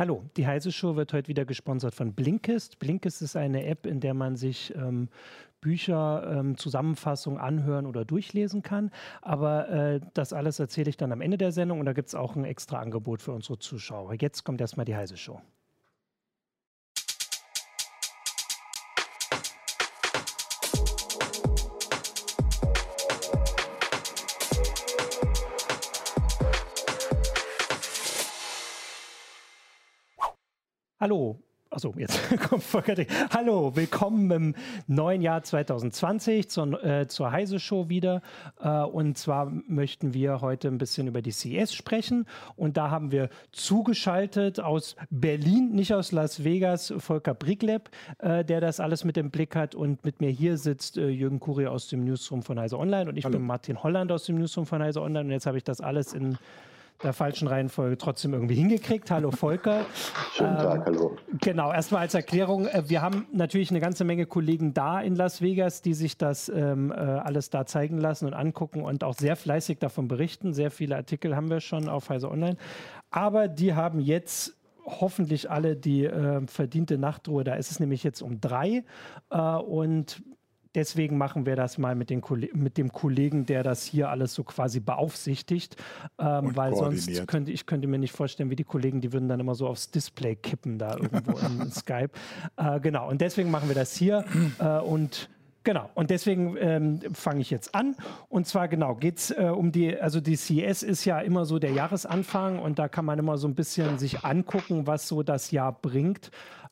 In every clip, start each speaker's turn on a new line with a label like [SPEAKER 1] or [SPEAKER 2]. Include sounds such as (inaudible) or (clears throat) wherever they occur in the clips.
[SPEAKER 1] Hallo, die Heise Show wird heute wieder gesponsert von Blinkist. Blinkist ist eine App, in der man sich ähm, Bücher, ähm, Zusammenfassungen anhören oder durchlesen kann. Aber äh, das alles erzähle ich dann am Ende der Sendung und da gibt es auch ein extra Angebot für unsere Zuschauer. Jetzt kommt erstmal die Heise Show. Hallo, Achso, jetzt (laughs) kommt Volker. Hallo, willkommen im neuen Jahr 2020 zur, äh, zur Heise Show wieder. Äh, und zwar möchten wir heute ein bisschen über die CES sprechen. Und da haben wir zugeschaltet aus Berlin, nicht aus Las Vegas, Volker Brigleb, äh, der das alles mit im Blick hat. Und mit mir hier sitzt äh, Jürgen Kuri aus dem Newsroom von Heise Online. Und ich Hallo. bin Martin Holland aus dem Newsroom von Heise Online. Und jetzt habe ich das alles in der falschen Reihenfolge trotzdem irgendwie hingekriegt. Hallo Volker.
[SPEAKER 2] Schönen Tag, ähm, hallo.
[SPEAKER 1] Genau, erstmal als Erklärung, äh, wir haben natürlich eine ganze Menge Kollegen da in Las Vegas, die sich das ähm, äh, alles da zeigen lassen und angucken und auch sehr fleißig davon berichten. Sehr viele Artikel haben wir schon auf Heise Online. Aber die haben jetzt hoffentlich alle die äh, verdiente Nachtruhe. Da ist es nämlich jetzt um drei. Äh, und deswegen machen wir das mal mit, den, mit dem Kollegen, der das hier alles so quasi beaufsichtigt, ähm, weil sonst könnte ich könnte mir nicht vorstellen, wie die Kollegen, die würden dann immer so aufs Display kippen da irgendwo in, Skype. Äh, genau, und deswegen machen wir das hier äh, und Genau, und deswegen ähm, fange ich jetzt an. Und zwar genau geht es äh, um die, also die CES ist ja immer so der Jahresanfang und da kann man immer so ein bisschen sich angucken, was so das Jahr bringt.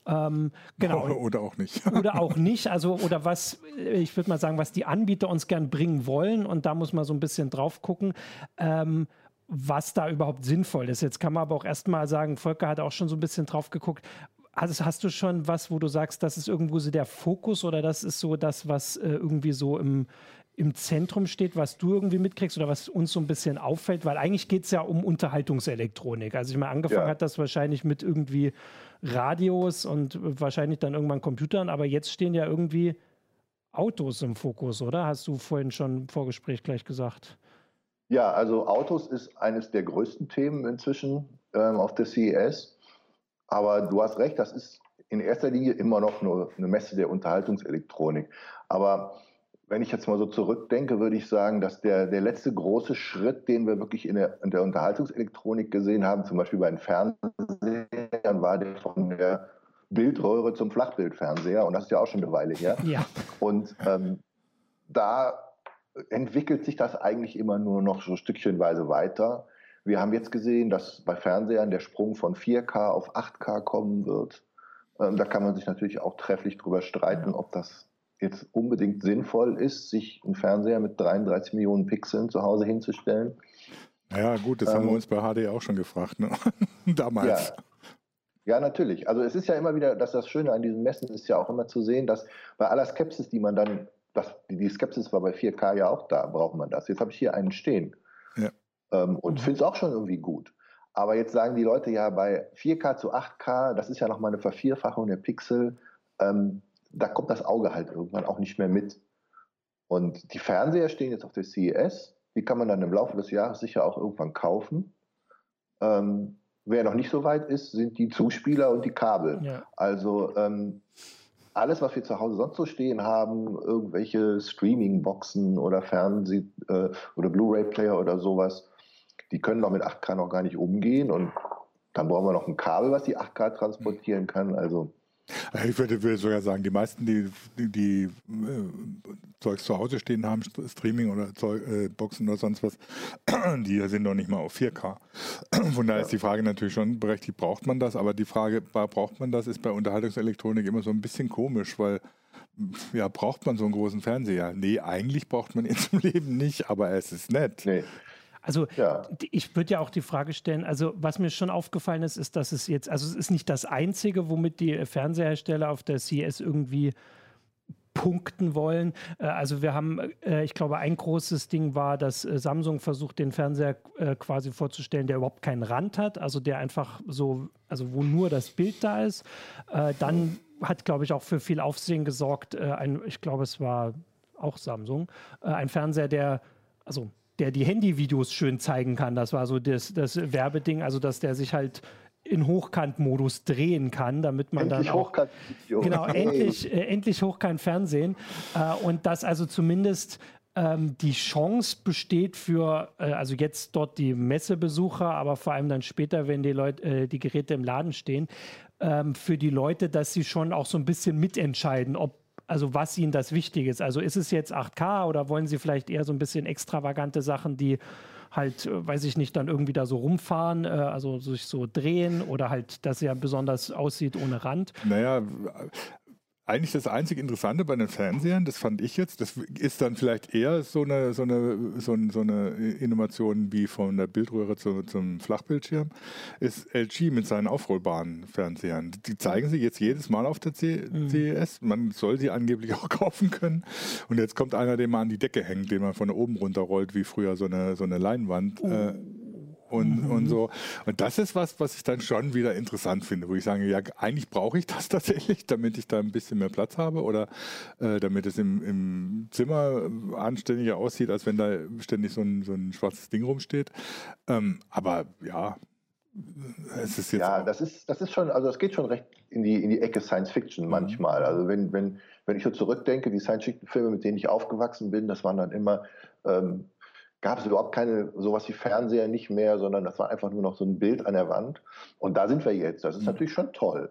[SPEAKER 3] Ähm, genau. (laughs) Oder auch nicht. (laughs)
[SPEAKER 1] oder auch nicht. Also, oder was, ich würde mal sagen, was die Anbieter uns gern bringen wollen. Und da muss man so ein bisschen drauf gucken. Ähm, was da überhaupt sinnvoll ist. Jetzt kann man aber auch erstmal sagen, Volker hat auch schon so ein bisschen drauf geguckt. Also hast du schon was, wo du sagst, das ist irgendwo so der Fokus oder das ist so das, was äh, irgendwie so im, im Zentrum steht, was du irgendwie mitkriegst oder was uns so ein bisschen auffällt? Weil eigentlich geht es ja um Unterhaltungselektronik. Also ich meine, angefangen ja. hat das wahrscheinlich mit irgendwie Radios und wahrscheinlich dann irgendwann Computern, aber jetzt stehen ja irgendwie Autos im Fokus, oder? Hast du vorhin schon im Vorgespräch gleich gesagt.
[SPEAKER 2] Ja, also Autos ist eines der größten Themen inzwischen ähm, auf der CES. Aber du hast recht, das ist in erster Linie immer noch nur eine Messe der Unterhaltungselektronik. Aber wenn ich jetzt mal so zurückdenke, würde ich sagen, dass der, der letzte große Schritt, den wir wirklich in der, in der Unterhaltungselektronik gesehen haben, zum Beispiel bei den Fernsehern, war der von der Bildröhre zum Flachbildfernseher. Und das ist ja auch schon eine Weile her. Ja. Und ähm, da entwickelt sich das eigentlich immer nur noch so stückchenweise weiter. Wir haben jetzt gesehen, dass bei Fernsehern der Sprung von 4K auf 8K kommen wird. Ähm, da kann man sich natürlich auch trefflich drüber streiten, ob das jetzt unbedingt sinnvoll ist, sich einen Fernseher mit 33 Millionen Pixeln zu Hause hinzustellen.
[SPEAKER 3] Ja, gut, das ähm, haben wir ähm, uns bei HD auch schon gefragt, ne? (laughs) damals.
[SPEAKER 2] Ja. Ja, natürlich. Also es ist ja immer wieder, dass das Schöne an diesen Messen ist ja auch immer zu sehen, dass bei aller Skepsis, die man dann, das, die Skepsis war bei 4K ja auch da, braucht man das. Jetzt habe ich hier einen stehen. Ja. Ähm, und mhm. finde es auch schon irgendwie gut. Aber jetzt sagen die Leute ja bei 4K zu 8K, das ist ja nochmal eine Vervierfachung der Pixel. Ähm, da kommt das Auge halt irgendwann auch nicht mehr mit. Und die Fernseher stehen jetzt auf der CES. Die kann man dann im Laufe des Jahres sicher auch irgendwann kaufen. Ähm, wer noch nicht so weit ist, sind die Zuspieler und die Kabel. Ja. Also ähm, alles, was wir zu Hause sonst so stehen haben, irgendwelche Streaming-Boxen oder Fernseh- äh, oder Blu-ray-Player oder sowas, die können doch mit 8K noch gar nicht umgehen und dann brauchen wir noch ein Kabel, was die 8K transportieren kann. Also
[SPEAKER 3] ich würde, würde sogar sagen, die meisten, die, die, die äh, Zeugs zu Hause stehen haben, Streaming oder Zeug, äh, Boxen oder sonst was, (clears throat) die sind noch nicht mal auf 4K. (clears throat) Von daher ja. ist die Frage natürlich schon berechtigt, braucht man das? Aber die Frage, braucht man das, ist bei Unterhaltungselektronik immer so ein bisschen komisch, weil ja, braucht man so einen großen Fernseher? Nee, eigentlich braucht man ihn (laughs) zum Leben nicht, aber es ist nett. Nee.
[SPEAKER 1] Also ja. ich würde ja auch die Frage stellen, also was mir schon aufgefallen ist, ist, dass es jetzt, also es ist nicht das Einzige, womit die Fernsehersteller auf der CES irgendwie punkten wollen. Äh, also wir haben, äh, ich glaube, ein großes Ding war, dass äh, Samsung versucht, den Fernseher quasi vorzustellen, der überhaupt keinen Rand hat, also der einfach so, also wo nur das Bild da ist. Dann hat, glaube ich, auch für viel Aufsehen gesorgt, ein, ich glaube, es war auch Samsung, ein Fernseher, der, also der die Handyvideos schön zeigen kann. Das war so das, das Werbeding, also dass der sich halt in Hochkant-Modus drehen kann, damit man
[SPEAKER 2] endlich
[SPEAKER 1] dann auch,
[SPEAKER 2] Hochkant
[SPEAKER 1] genau (laughs) endlich äh, endlich Hochkant Fernsehen äh, und das also zumindest ähm, die Chance besteht für, äh, also jetzt dort die Messebesucher, aber vor allem dann später, wenn die Leute, äh, die Geräte im Laden stehen, ähm, für die Leute, dass sie schon auch so ein bisschen mitentscheiden, ob also was ihnen das wichtig ist. Also ist es jetzt 8K oder wollen sie vielleicht eher so ein bisschen extravagante Sachen, die halt, äh, weiß ich nicht, dann irgendwie da so rumfahren, äh, also sich so drehen oder halt, dass er besonders aussieht ohne Rand.
[SPEAKER 3] Naja, eigentlich das einzig Interessante bei den Fernsehern, das fand ich jetzt, das ist dann vielleicht eher so eine, so eine, so eine, so eine Innovation wie von der Bildröhre zu, zum Flachbildschirm, ist LG mit seinen aufrollbaren Fernsehern. Die zeigen sie jetzt jedes Mal auf der CES. Mhm. Man soll sie angeblich auch (laughs) kaufen können. Und jetzt kommt einer, der mal an die Decke hängt, den man von oben runterrollt, wie früher so eine, so eine Leinwand. Oh. Äh, und, mhm. und so. Und das ist was, was ich dann schon wieder interessant finde, wo ich sage, ja, eigentlich brauche ich das (laughs) tatsächlich, damit ich da ein bisschen mehr Platz habe oder äh, damit es im, im Zimmer anständiger aussieht, als wenn da ständig so ein, so ein schwarzes Ding rumsteht. Ähm, aber ja, es ist jetzt.
[SPEAKER 2] Ja, das ist, das ist schon, also es geht schon recht in die, in die Ecke Science Fiction mhm. manchmal. Also wenn, wenn, wenn ich so zurückdenke, die Science Fiction Filme, mit denen ich aufgewachsen bin, das waren dann immer ähm, gab es überhaupt keine sowas wie Fernseher nicht mehr, sondern das war einfach nur noch so ein Bild an der Wand. Und da sind wir jetzt. Das ist mhm. natürlich schon toll.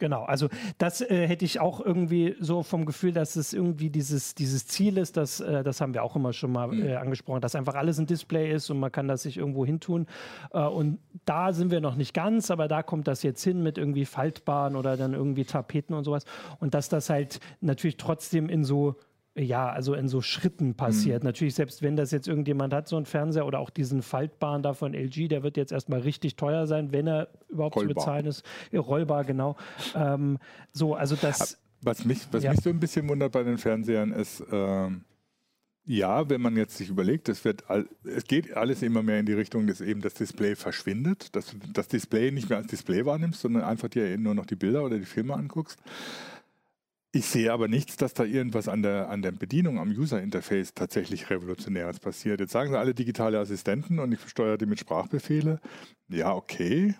[SPEAKER 1] Genau, also das äh, hätte ich auch irgendwie so vom Gefühl, dass es irgendwie dieses, dieses Ziel ist, dass, äh, das haben wir auch immer schon mal mhm. äh, angesprochen, dass einfach alles ein Display ist und man kann das sich irgendwo hintun. Äh, und da sind wir noch nicht ganz, aber da kommt das jetzt hin mit irgendwie Faltbaren oder dann irgendwie Tapeten und sowas. Und dass das halt natürlich trotzdem in so ja, also in so Schritten passiert. Mhm. Natürlich, selbst wenn das jetzt irgendjemand hat, so ein Fernseher oder auch diesen Faltbaren da von LG, der wird jetzt erstmal richtig teuer sein, wenn er überhaupt rollbar. zu bezahlen ist. Rollbar, genau. Ähm, so, also das.
[SPEAKER 3] Was mich, was ja. mich so ein bisschen wundert bei den Fernsehern ist, ähm, ja, wenn man jetzt sich überlegt, es, wird all, es geht alles immer mehr in die Richtung, dass eben das Display verschwindet, dass du das Display nicht mehr als Display wahrnimmst, sondern einfach dir nur noch die Bilder oder die Filme anguckst. Ich sehe aber nichts, dass da irgendwas an der, an der Bedienung am User-Interface tatsächlich Revolutionäres passiert. Jetzt sagen sie alle digitale Assistenten und ich steuere die mit Sprachbefehle. Ja, okay.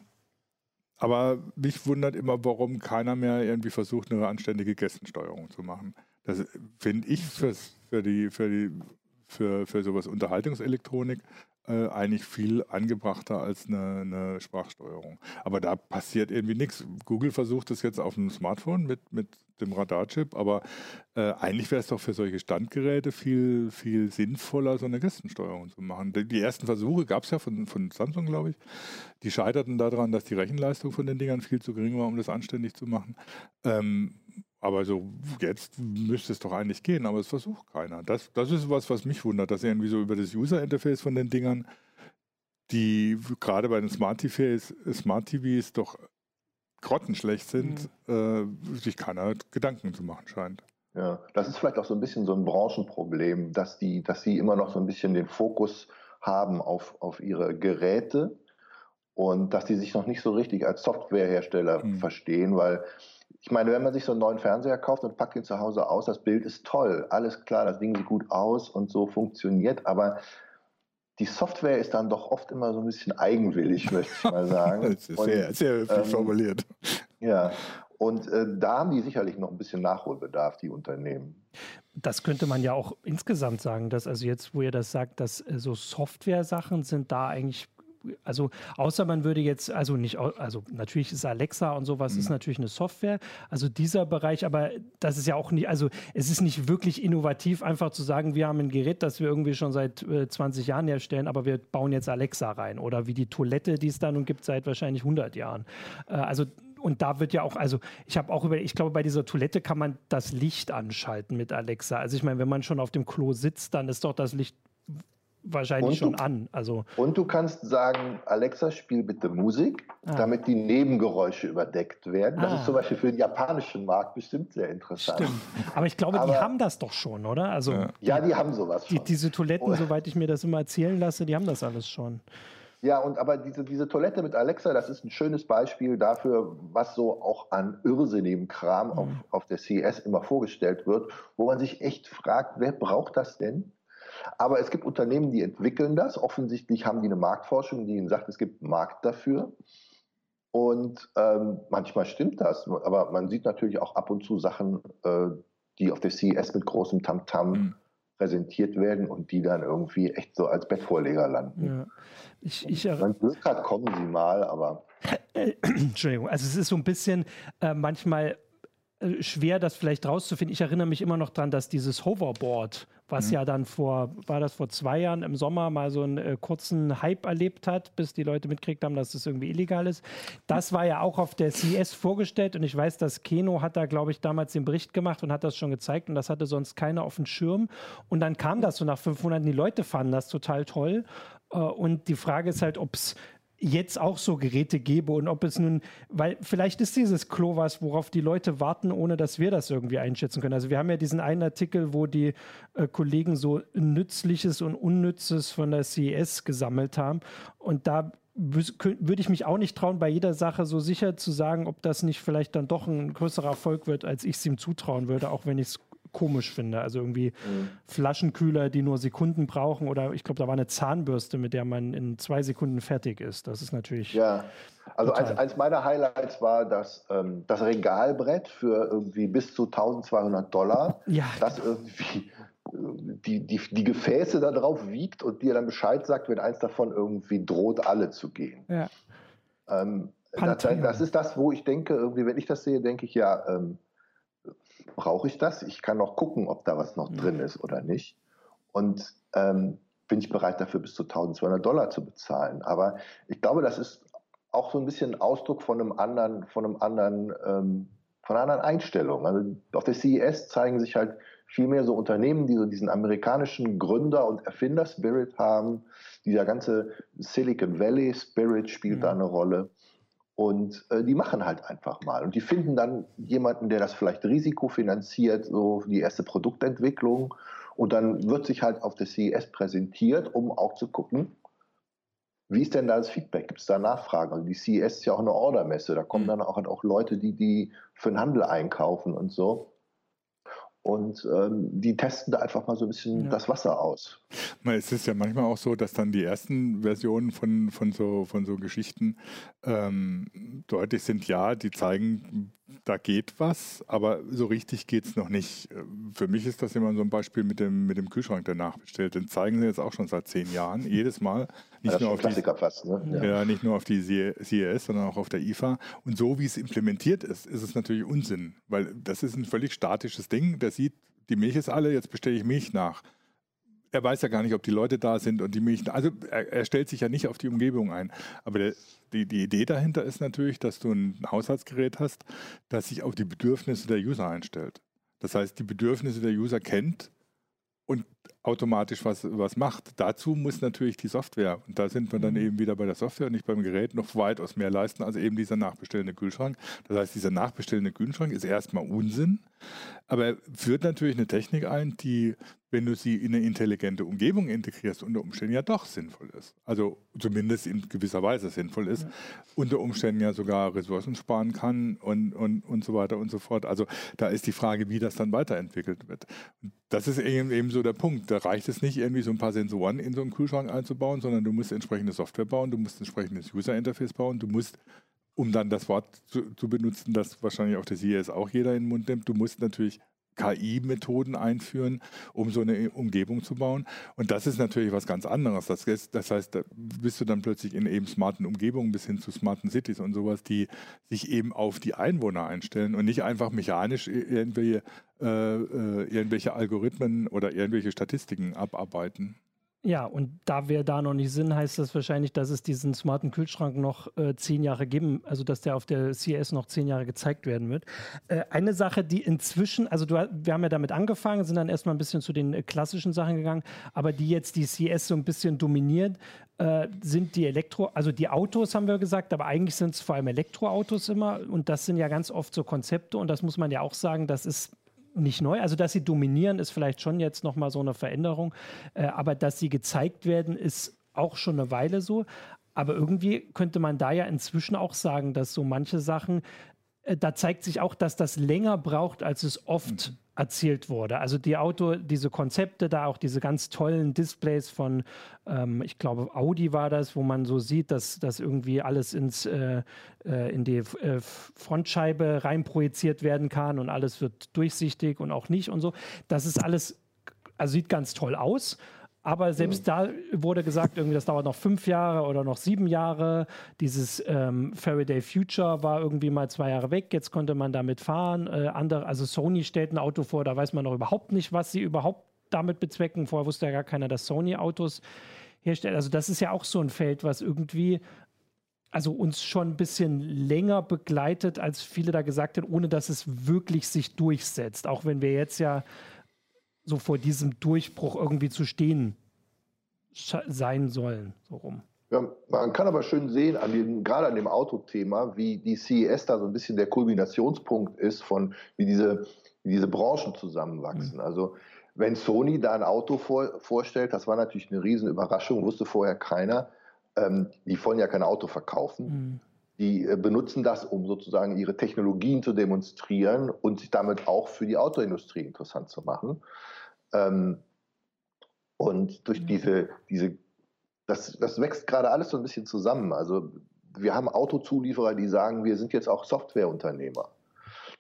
[SPEAKER 3] Aber mich wundert immer, warum keiner mehr irgendwie versucht, eine anständige Gästensteuerung zu machen. Das finde ich fürs, für, die, für, die, für, für sowas Unterhaltungselektronik äh, eigentlich viel angebrachter als eine, eine, Sprachsteuerung. Aber da passiert irgendwie nichts. Google versucht es jetzt auf dem Smartphone mit, mit dem Radarchip, aber äh, eigentlich wäre es doch für solche Standgeräte viel, viel sinnvoller, so eine Gästensteuerung zu machen. Die ersten Versuche gab es ja von, von Samsung, glaube ich. Die scheiterten daran, dass die Rechenleistung von den Dingern viel zu gering war, um das anständig zu machen. Ähm, aber so jetzt müsste es doch eigentlich gehen, aber es versucht keiner. Das, das ist was, was mich wundert, dass irgendwie so über das User-Interface von den Dingern, die gerade bei den Smart TVs, Smart TVs doch grottenschlecht sind, mhm. äh, sich keiner Gedanken zu machen scheint.
[SPEAKER 2] Ja, das ist vielleicht auch so ein bisschen so ein Branchenproblem, dass die, dass sie immer noch so ein bisschen den Fokus haben auf, auf ihre Geräte und dass die sich noch nicht so richtig als Softwarehersteller mhm. verstehen, weil ich meine, wenn man sich so einen neuen Fernseher kauft und packt ihn zu Hause aus, das Bild ist toll, alles klar, das Ding sieht gut aus und so funktioniert, aber die Software ist dann doch oft immer so ein bisschen eigenwillig, möchte ich mal sagen. (laughs)
[SPEAKER 3] das ist sehr, und, sehr viel ähm, formuliert.
[SPEAKER 2] Ja, und äh, da haben die sicherlich noch ein bisschen Nachholbedarf, die Unternehmen.
[SPEAKER 1] Das könnte man ja auch insgesamt sagen, dass also jetzt, wo ihr das sagt, dass äh, so Software-Sachen sind da eigentlich also außer man würde jetzt, also nicht, also natürlich ist Alexa und sowas mhm. ist natürlich eine Software, also dieser Bereich, aber das ist ja auch nicht, also es ist nicht wirklich innovativ, einfach zu sagen, wir haben ein Gerät, das wir irgendwie schon seit äh, 20 Jahren herstellen, aber wir bauen jetzt Alexa rein oder wie die Toilette, die es da nun gibt seit wahrscheinlich 100 Jahren. Äh, also und da wird ja auch, also ich habe auch über, ich glaube, bei dieser Toilette kann man das Licht anschalten mit Alexa. Also ich meine, wenn man schon auf dem Klo sitzt, dann ist doch das Licht wahrscheinlich schon an. Also
[SPEAKER 2] und du kannst sagen, Alexa, spiel bitte Musik, ah. damit die Nebengeräusche überdeckt werden. Das ah. ist zum Beispiel für den japanischen Markt bestimmt sehr interessant. Stimmt.
[SPEAKER 1] Aber ich glaube, Aber, die haben das doch schon, oder? Also
[SPEAKER 2] ja, die, ja, die haben sowas
[SPEAKER 1] schon. Die, diese Toiletten, oh. soweit ich mir das immer erzählen lasse, die haben das alles schon.
[SPEAKER 2] Ja, und aber diese, diese Toilette mit Alexa, das ist ein schönes Beispiel dafür, was so auch an irrsinnigem Kram mhm. auf, auf der CES immer vorgestellt wird, wo man sich echt fragt, wer braucht das denn? Aber es gibt Unternehmen, die entwickeln das. Offensichtlich haben die eine Marktforschung, die ihnen sagt, es gibt einen Markt dafür. Und ähm, manchmal stimmt das, aber man sieht natürlich auch ab und zu Sachen, äh, die auf der CES mit großem Tamtam -Tam mhm. präsentiert werden und die dann irgendwie echt so als Bettvorleger landen. Ja.
[SPEAKER 1] Ich, ich
[SPEAKER 2] Wenn Glück hat, kommen sie mal, aber. (clears throat)
[SPEAKER 1] Entschuldigung, also es ist so ein bisschen äh, manchmal äh, schwer, das vielleicht rauszufinden. Ich erinnere mich immer noch daran, dass dieses Hoverboard, was mhm. ja dann vor, war das vor zwei Jahren im Sommer mal so einen äh, kurzen Hype erlebt hat, bis die Leute mitkriegt haben, dass das irgendwie illegal ist. Das war ja auch auf der CES vorgestellt und ich weiß, dass Keno hat da, glaube ich, damals den Bericht gemacht und hat das schon gezeigt und das hatte sonst keiner auf dem Schirm. Und dann kam das so nach fünf Monaten, die Leute fanden das total toll. Äh, und die Frage ist halt, ob es jetzt auch so Geräte gäbe und ob es nun, weil vielleicht ist dieses Klo was, worauf die Leute warten, ohne dass wir das irgendwie einschätzen können. Also wir haben ja diesen einen Artikel, wo die äh, Kollegen so Nützliches und Unnützes von der CES gesammelt haben und da würde ich mich auch nicht trauen, bei jeder Sache so sicher zu sagen, ob das nicht vielleicht dann doch ein größerer Erfolg wird, als ich es ihm zutrauen würde, auch wenn ich es komisch finde. Also irgendwie mhm. Flaschenkühler, die nur Sekunden brauchen oder ich glaube, da war eine Zahnbürste, mit der man in zwei Sekunden fertig ist. Das ist natürlich.
[SPEAKER 2] Ja, also eins, eins, meiner Highlights war das, ähm, das Regalbrett für irgendwie bis zu 1200 Dollar, ja. das irgendwie äh, die, die, die Gefäße da drauf wiegt und dir dann Bescheid sagt, wenn eins davon irgendwie droht, alle zu gehen. Ja. Ähm, das, das, ist das, wo ich denke, irgendwie, wenn ich das sehe, denke ich ja, ähm, brauche ich das? Ich kann noch gucken, ob da was noch drin ist oder nicht. Und ähm, bin ich bereit dafür bis zu 1200 Dollar zu bezahlen. Aber ich glaube, das ist auch so ein bisschen Ausdruck von einem anderen, von einem anderen, ähm, von einer anderen Einstellung. Also auf der CES zeigen sich halt viel mehr so Unternehmen, die so diesen amerikanischen Gründer- und Erfinder-Spirit haben. Dieser ganze Silicon Valley Spirit spielt mhm. da eine Rolle. Und äh, die machen halt einfach mal. Und die finden dann jemanden, der das vielleicht risikofinanziert, so die erste Produktentwicklung. Und dann wird sich halt auf der CES präsentiert, um auch zu gucken, wie ist denn da das Feedback? Gibt es da Nachfragen? Also die CES ist ja auch eine Ordermesse. Da kommen mhm. dann auch, halt auch Leute, die, die für den Handel einkaufen und so. Und ähm, die testen da einfach mal so ein bisschen ja. das Wasser aus.
[SPEAKER 3] Es ist ja manchmal auch so, dass dann die ersten Versionen von, von, so, von so Geschichten ähm, deutlich sind, ja, die zeigen, da geht was, aber so richtig geht es noch nicht. Für mich ist das immer so ein Beispiel mit dem, mit dem Kühlschrank, der nachbestellt. Den zeigen sie jetzt auch schon seit zehn Jahren, jedes Mal. Nicht, nur, auf die, fast, ne? ja. ja. nicht nur auf die CES, sondern auch auf der IFA. Und so wie es implementiert ist, ist es natürlich Unsinn, weil das ist ein völlig statisches Ding. Der sieht, die Milch ist alle, jetzt bestelle ich Milch nach er weiß ja gar nicht, ob die Leute da sind und die Milch. Also er, er stellt sich ja nicht auf die Umgebung ein. Aber der, die, die Idee dahinter ist natürlich, dass du ein Haushaltsgerät hast, das sich auf die Bedürfnisse der User einstellt. Das heißt, die Bedürfnisse der User kennt automatisch was, was macht. Dazu muss natürlich die Software, und da sind wir dann mhm. eben wieder bei der Software und nicht beim Gerät, noch weitaus mehr leisten, als eben dieser nachbestellende Kühlschrank. Das heißt, dieser nachbestellende Kühlschrank ist erstmal Unsinn, aber er führt natürlich eine Technik ein, die wenn du sie in eine intelligente Umgebung integrierst, unter Umständen ja doch sinnvoll ist. Also zumindest in gewisser Weise sinnvoll ist, ja. unter Umständen ja sogar Ressourcen sparen kann und, und, und so weiter und so fort. Also da ist die Frage, wie das dann weiterentwickelt wird. Das ist eben, eben so der Punkt. Da reicht es nicht, irgendwie so ein paar Sensoren in so einen Kühlschrank einzubauen, sondern du musst entsprechende Software bauen, du musst entsprechendes User-Interface bauen, du musst um dann das Wort zu, zu, benutzen, das wahrscheinlich auf der CES auch jeder in den Mund nimmt. Du musst natürlich KI-Methoden einführen, um so eine Umgebung zu bauen. Und das ist natürlich was ganz anderes. Das, ist, das heißt, da bist du dann plötzlich in eben smarten Umgebungen bis hin zu smarten Cities und sowas, die sich eben auf die Einwohner einstellen und nicht einfach mechanisch irgendwelche, äh, äh, irgendwelche Algorithmen oder irgendwelche Statistiken abarbeiten.
[SPEAKER 1] Ja, und da wir da noch nicht sind, heißt das wahrscheinlich, dass es diesen smarten Kühlschrank noch äh, zehn Jahre geben, also dass der auf der CES noch zehn Jahre gezeigt werden wird. Äh, eine Sache, die inzwischen, also du, wir haben ja damit angefangen, sind dann erstmal ein bisschen zu den äh, klassischen Sachen gegangen, aber die jetzt die CES so ein bisschen dominiert, äh, sind die Elektro, also die Autos haben wir gesagt, aber eigentlich sind es vor allem Elektroautos immer und das sind ja ganz oft so Konzepte und das muss man ja auch sagen, das ist nicht neu. Also, dass sie dominieren, ist vielleicht schon jetzt nochmal so eine Veränderung. Äh, aber dass sie gezeigt werden, ist auch schon eine Weile so. Aber irgendwie könnte man da ja inzwischen auch sagen, dass so manche Sachen, äh, da zeigt sich auch, dass das länger braucht, als es oft mhm erzielt wurde. Also die Auto, diese Konzepte da, auch diese ganz tollen Displays von, ähm, ich glaube, Audi war das, wo man so sieht, dass das irgendwie alles ins, äh, äh, in die äh, Frontscheibe reinprojiziert werden kann und alles wird durchsichtig und auch nicht und so. Das ist alles, also sieht ganz toll aus. Aber selbst da wurde gesagt, irgendwie, das dauert noch fünf Jahre oder noch sieben Jahre. Dieses ähm, Faraday Future war irgendwie mal zwei Jahre weg. Jetzt konnte man damit fahren. Äh, andere, also Sony stellt ein Auto vor, da weiß man noch überhaupt nicht, was sie überhaupt damit bezwecken. Vorher wusste ja gar keiner, dass Sony Autos herstellt. Also das ist ja auch so ein Feld, was irgendwie also uns schon ein bisschen länger begleitet, als viele da gesagt haben, ohne dass es wirklich sich durchsetzt. Auch wenn wir jetzt ja so vor diesem Durchbruch irgendwie zu stehen sein sollen, so rum.
[SPEAKER 2] Ja, man kann aber schön sehen, an dem, gerade an dem Autothema, wie die CES da so ein bisschen der Kulminationspunkt ist von, wie diese, wie diese Branchen zusammenwachsen. Mhm. Also wenn Sony da ein Auto vor, vorstellt, das war natürlich eine Riesenüberraschung, wusste vorher keiner. Ähm, die wollen ja kein Auto verkaufen. Mhm. Die äh, benutzen das, um sozusagen ihre Technologien zu demonstrieren und sich damit auch für die Autoindustrie interessant zu machen. Ähm, und durch mhm. diese, diese das, das wächst gerade alles so ein bisschen zusammen. Also wir haben Autozulieferer, die sagen, wir sind jetzt auch Softwareunternehmer.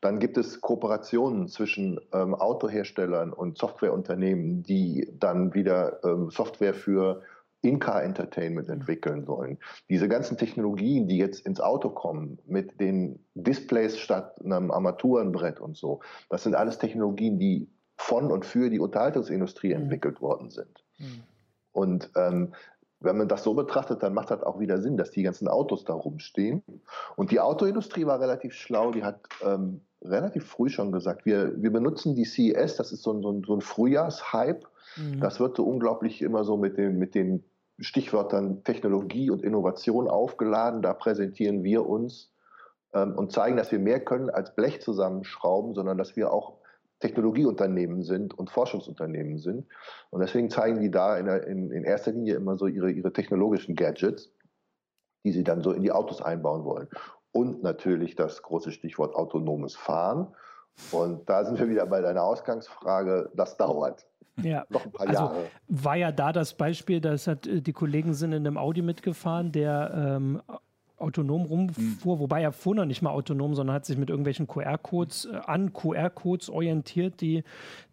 [SPEAKER 2] Dann gibt es Kooperationen zwischen ähm, Autoherstellern und Softwareunternehmen, die dann wieder ähm, Software für In-Car Entertainment mhm. entwickeln sollen. Diese ganzen Technologien, die jetzt ins Auto kommen, mit den Displays statt einem Armaturenbrett und so, das sind alles Technologien, die von und für die Unterhaltungsindustrie mhm. entwickelt worden sind. Mhm. Und ähm, wenn man das so betrachtet, dann macht das auch wieder Sinn, dass die ganzen Autos da rumstehen. Und die Autoindustrie war relativ schlau, die hat ähm, relativ früh schon gesagt, wir, wir benutzen die CES, das ist so ein, so ein, so ein Frühjahrshype. Mhm. Das wird so unglaublich immer so mit, den, mit den Stichwörtern Technologie und Innovation aufgeladen. Da präsentieren wir uns ähm, und zeigen, dass wir mehr können als Blech zusammenschrauben, sondern dass wir auch Technologieunternehmen sind und Forschungsunternehmen sind. Und deswegen zeigen die da in, in, in erster Linie immer so ihre, ihre technologischen Gadgets, die sie dann so in die Autos einbauen wollen. Und natürlich das große Stichwort autonomes Fahren. Und da sind wir wieder bei deiner Ausgangsfrage, das dauert.
[SPEAKER 1] Ja, noch ein paar also Jahre. War ja da das Beispiel, dass hat, äh, die Kollegen sind in einem Audi mitgefahren, der ähm, autonom rumfuhr, mhm. wobei er fuhr noch nicht mal autonom, sondern hat sich mit irgendwelchen QR-Codes äh, an QR-Codes orientiert, die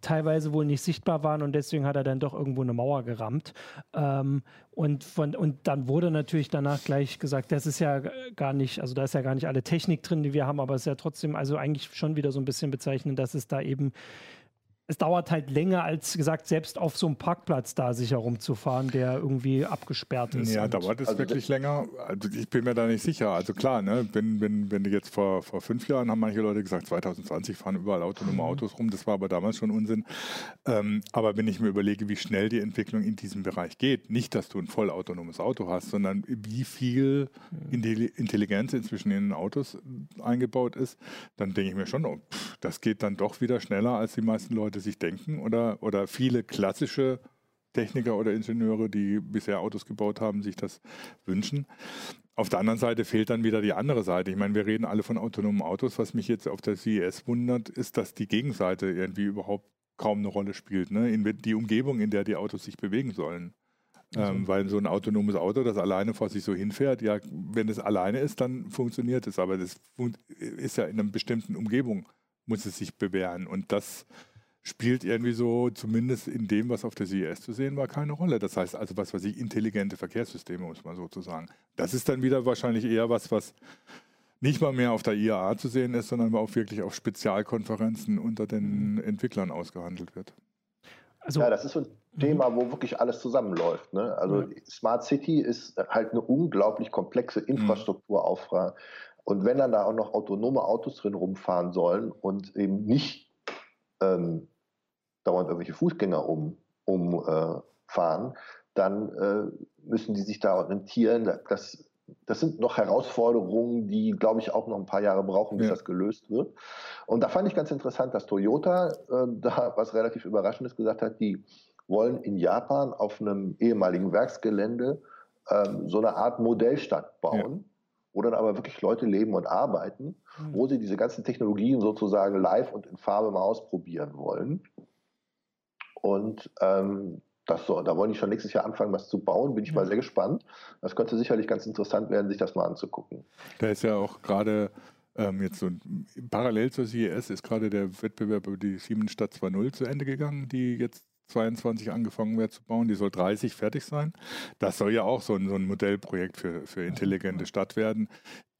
[SPEAKER 1] teilweise wohl nicht sichtbar waren und deswegen hat er dann doch irgendwo eine Mauer gerammt. Ähm, und, von, und dann wurde natürlich danach gleich gesagt, das ist ja gar nicht, also da ist ja gar nicht alle Technik drin, die wir haben, aber es ist ja trotzdem, also eigentlich schon wieder so ein bisschen bezeichnend, dass es da eben es dauert halt länger als gesagt, selbst auf so einem Parkplatz da sich herumzufahren, der irgendwie abgesperrt ist.
[SPEAKER 3] Ja, dauert es also wirklich länger? Also ich bin mir da nicht sicher. Also klar, ne, wenn, wenn, wenn du jetzt vor, vor fünf Jahren haben manche Leute gesagt, 2020 fahren überall autonome mhm. Autos rum, das war aber damals schon Unsinn. Ähm, aber wenn ich mir überlege, wie schnell die Entwicklung in diesem Bereich geht, nicht, dass du ein vollautonomes Auto hast, sondern wie viel mhm. Intelligenz inzwischen in den Autos eingebaut ist, dann denke ich mir schon, oh, pff, das geht dann doch wieder schneller, als die meisten Leute Leute sich denken oder, oder viele klassische Techniker oder Ingenieure, die bisher Autos gebaut haben, sich das wünschen. Auf der anderen Seite fehlt dann wieder die andere Seite. Ich meine, wir reden alle von autonomen Autos. Was mich jetzt auf der CES wundert, ist, dass die Gegenseite irgendwie überhaupt kaum eine Rolle spielt. Ne? In die Umgebung, in der die Autos sich bewegen sollen. Also. Ähm, weil so ein autonomes Auto, das alleine vor sich so hinfährt, ja, wenn es alleine ist, dann funktioniert es. Aber das ist ja in einer bestimmten Umgebung, muss es sich bewähren. Und das spielt irgendwie so, zumindest in dem, was auf der CES zu sehen war, keine Rolle. Das heißt also, was weiß ich, intelligente Verkehrssysteme, muss man sozusagen. Das ist dann wieder wahrscheinlich eher was, was nicht mal mehr auf der IAA zu sehen ist, sondern auch wirklich auf Spezialkonferenzen unter den Entwicklern ausgehandelt wird.
[SPEAKER 2] Also, ja, das ist so ein mhm. Thema, wo wirklich alles zusammenläuft. Ne? Also ja. Smart City ist halt eine unglaublich komplexe mhm. Infrastrukturaufrage. Und wenn dann da auch noch autonome Autos drin rumfahren sollen und eben nicht ähm, dauernd irgendwelche Fußgänger um, umfahren, äh, dann äh, müssen die sich da orientieren. Das, das sind noch Herausforderungen, die, glaube ich, auch noch ein paar Jahre brauchen, bis ja. das gelöst wird. Und da fand ich ganz interessant, dass Toyota äh, da was relativ Überraschendes gesagt hat. Die wollen in Japan auf einem ehemaligen Werksgelände ähm, so eine Art Modellstadt bauen. Ja wo dann aber wirklich Leute leben und arbeiten, mhm. wo sie diese ganzen Technologien sozusagen live und in Farbe mal ausprobieren wollen. Und ähm, das so, da wollen die schon nächstes Jahr anfangen, was zu bauen. Bin ich mal sehr gespannt. Das könnte sicherlich ganz interessant werden, sich das mal anzugucken.
[SPEAKER 3] Da ist ja auch gerade ähm, jetzt so parallel zur CES ist gerade der Wettbewerb über die Siemens-Stadt 2.0 zu Ende gegangen, die jetzt 22 angefangen wird zu bauen. Die soll 30 fertig sein. Das soll ja auch so ein, so ein Modellprojekt für, für intelligente Stadt werden,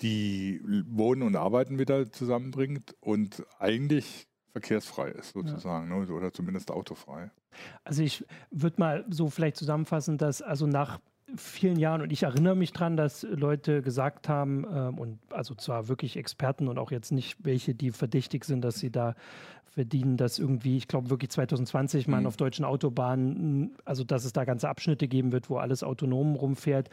[SPEAKER 3] die Wohnen und Arbeiten wieder zusammenbringt und eigentlich verkehrsfrei ist sozusagen ja. ne? oder zumindest autofrei.
[SPEAKER 1] Also ich würde mal so vielleicht zusammenfassen, dass also nach vielen Jahren und ich erinnere mich daran, dass Leute gesagt haben, ähm, und also zwar wirklich Experten und auch jetzt nicht welche, die verdächtig sind, dass sie da verdienen, dass irgendwie, ich glaube wirklich 2020 man mhm. auf deutschen Autobahnen, also dass es da ganze Abschnitte geben wird, wo alles autonom rumfährt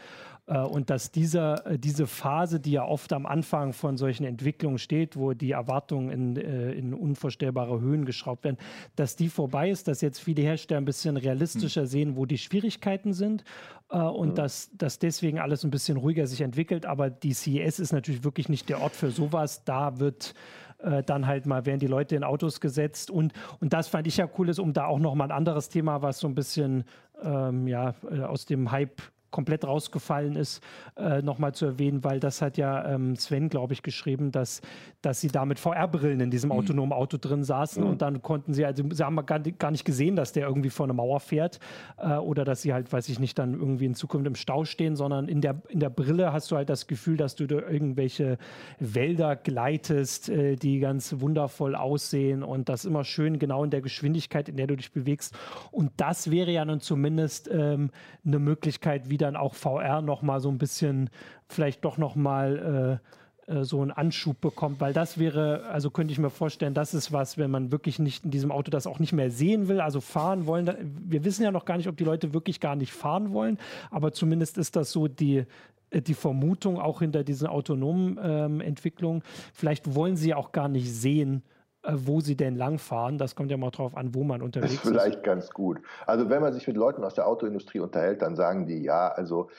[SPEAKER 1] äh, und dass dieser, äh, diese Phase, die ja oft am Anfang von solchen Entwicklungen steht, wo die Erwartungen in, äh, in unvorstellbare Höhen geschraubt werden, dass die vorbei ist, dass jetzt viele Hersteller ein bisschen realistischer mhm. sehen, wo die Schwierigkeiten sind äh, und mhm. dass, dass deswegen alles ein bisschen ruhiger sich entwickelt. Aber die CES ist natürlich wirklich nicht der Ort für sowas. Da wird äh, dann halt mal werden die Leute in Autos gesetzt. Und, und das fand ich ja cool ist, um da auch noch mal ein anderes Thema, was so ein bisschen ähm, ja, äh, aus dem Hype komplett rausgefallen ist, äh, nochmal zu erwähnen, weil das hat ja ähm, Sven, glaube ich, geschrieben, dass, dass sie da mit VR-Brillen in diesem mhm. autonomen Auto drin saßen mhm. und dann konnten sie, also sie haben gar, gar nicht gesehen, dass der irgendwie vor eine Mauer fährt äh, oder dass sie halt, weiß ich nicht, dann irgendwie in Zukunft im Stau stehen, sondern in der, in der Brille hast du halt das Gefühl, dass du durch irgendwelche Wälder gleitest, äh, die ganz wundervoll aussehen und das immer schön genau in der Geschwindigkeit, in der du dich bewegst. Und das wäre ja nun zumindest ähm, eine Möglichkeit, wie dann auch VR noch mal so ein bisschen, vielleicht doch noch mal äh, äh, so einen Anschub bekommt, weil das wäre, also könnte ich mir vorstellen, das ist was, wenn man wirklich nicht in diesem Auto das auch nicht mehr sehen will, also fahren wollen. Wir wissen ja noch gar nicht, ob die Leute wirklich gar nicht fahren wollen, aber zumindest ist das so die, äh, die Vermutung auch hinter diesen autonomen ähm, Entwicklungen. Vielleicht wollen sie ja auch gar nicht sehen, wo sie denn langfahren. Das kommt ja mal drauf an, wo man unterwegs ist.
[SPEAKER 2] Vielleicht ist. ganz gut. Also wenn man sich mit Leuten aus der Autoindustrie unterhält, dann sagen die, ja, also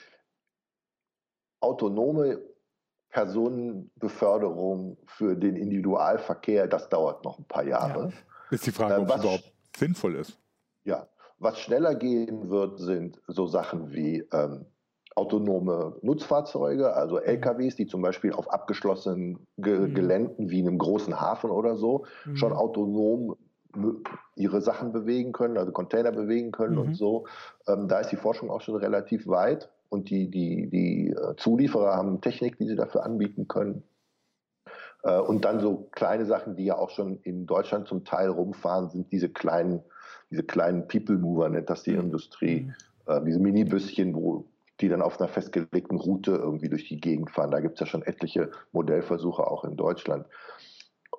[SPEAKER 2] autonome Personenbeförderung für den Individualverkehr, das dauert noch ein paar Jahre. Ja.
[SPEAKER 3] Ist die Frage, ob es überhaupt sinnvoll ist.
[SPEAKER 2] Ja, was schneller gehen wird, sind so Sachen wie ähm, autonome Nutzfahrzeuge, also mhm. LKWs, die zum Beispiel auf abgeschlossenen Ge mhm. Geländen wie einem großen Hafen oder so mhm. schon autonom ihre Sachen bewegen können, also Container bewegen können mhm. und so. Ähm, da ist die Forschung auch schon relativ weit und die, die, die äh, Zulieferer haben Technik, die sie dafür anbieten können. Äh, und dann so kleine Sachen, die ja auch schon in Deutschland zum Teil rumfahren, sind diese kleinen, diese kleinen People Mover, nennt das die mhm. Industrie. Mhm. Äh, diese Minibüsschen, wo die dann auf einer festgelegten Route irgendwie durch die Gegend fahren. Da gibt es ja schon etliche Modellversuche auch in Deutschland.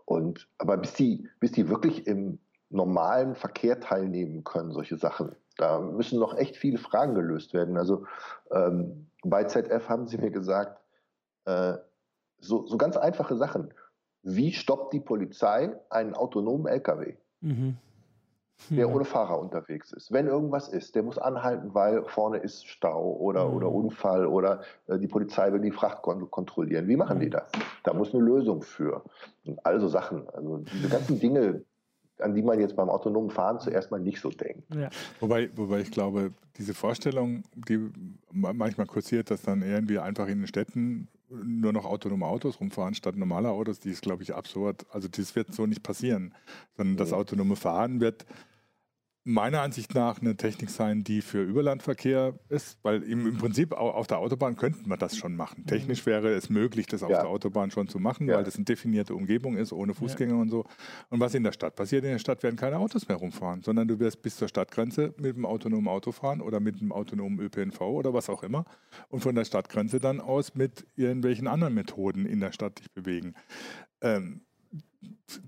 [SPEAKER 2] Und, aber bis die, bis die wirklich im normalen Verkehr teilnehmen können, solche Sachen, da müssen noch echt viele Fragen gelöst werden. Also ähm, bei ZF haben sie mir gesagt, äh, so, so ganz einfache Sachen. Wie stoppt die Polizei einen autonomen LKW? Mhm der ohne Fahrer unterwegs ist. Wenn irgendwas ist, der muss anhalten, weil vorne ist Stau oder, mhm. oder Unfall oder äh, die Polizei will die Fracht kon kontrollieren. Wie machen die mhm. das? Da muss eine Lösung für. Und also Sachen, also diese ganzen Dinge, an die man jetzt beim autonomen Fahren zuerst mal nicht so denkt.
[SPEAKER 3] Ja. Wobei, wobei ich glaube, diese Vorstellung, die manchmal kursiert, dass dann irgendwie einfach in den Städten nur noch autonome Autos rumfahren statt normaler Autos, die ist, glaube ich, absurd. Also das wird so nicht passieren, sondern das autonome Fahren wird meiner Ansicht nach eine Technik sein, die für Überlandverkehr ist, weil im, im Prinzip auf der Autobahn könnten wir das schon machen. Mhm. Technisch wäre es möglich, das auf ja. der Autobahn schon zu machen, ja. weil das eine definierte Umgebung ist, ohne Fußgänger ja. und so. Und was in der Stadt passiert, in der Stadt werden keine Autos mehr rumfahren, sondern du wirst bis zur Stadtgrenze mit dem autonomen Auto fahren oder mit dem autonomen ÖPNV oder was auch immer und von der Stadtgrenze dann aus mit irgendwelchen anderen Methoden in der Stadt dich bewegen. Ähm,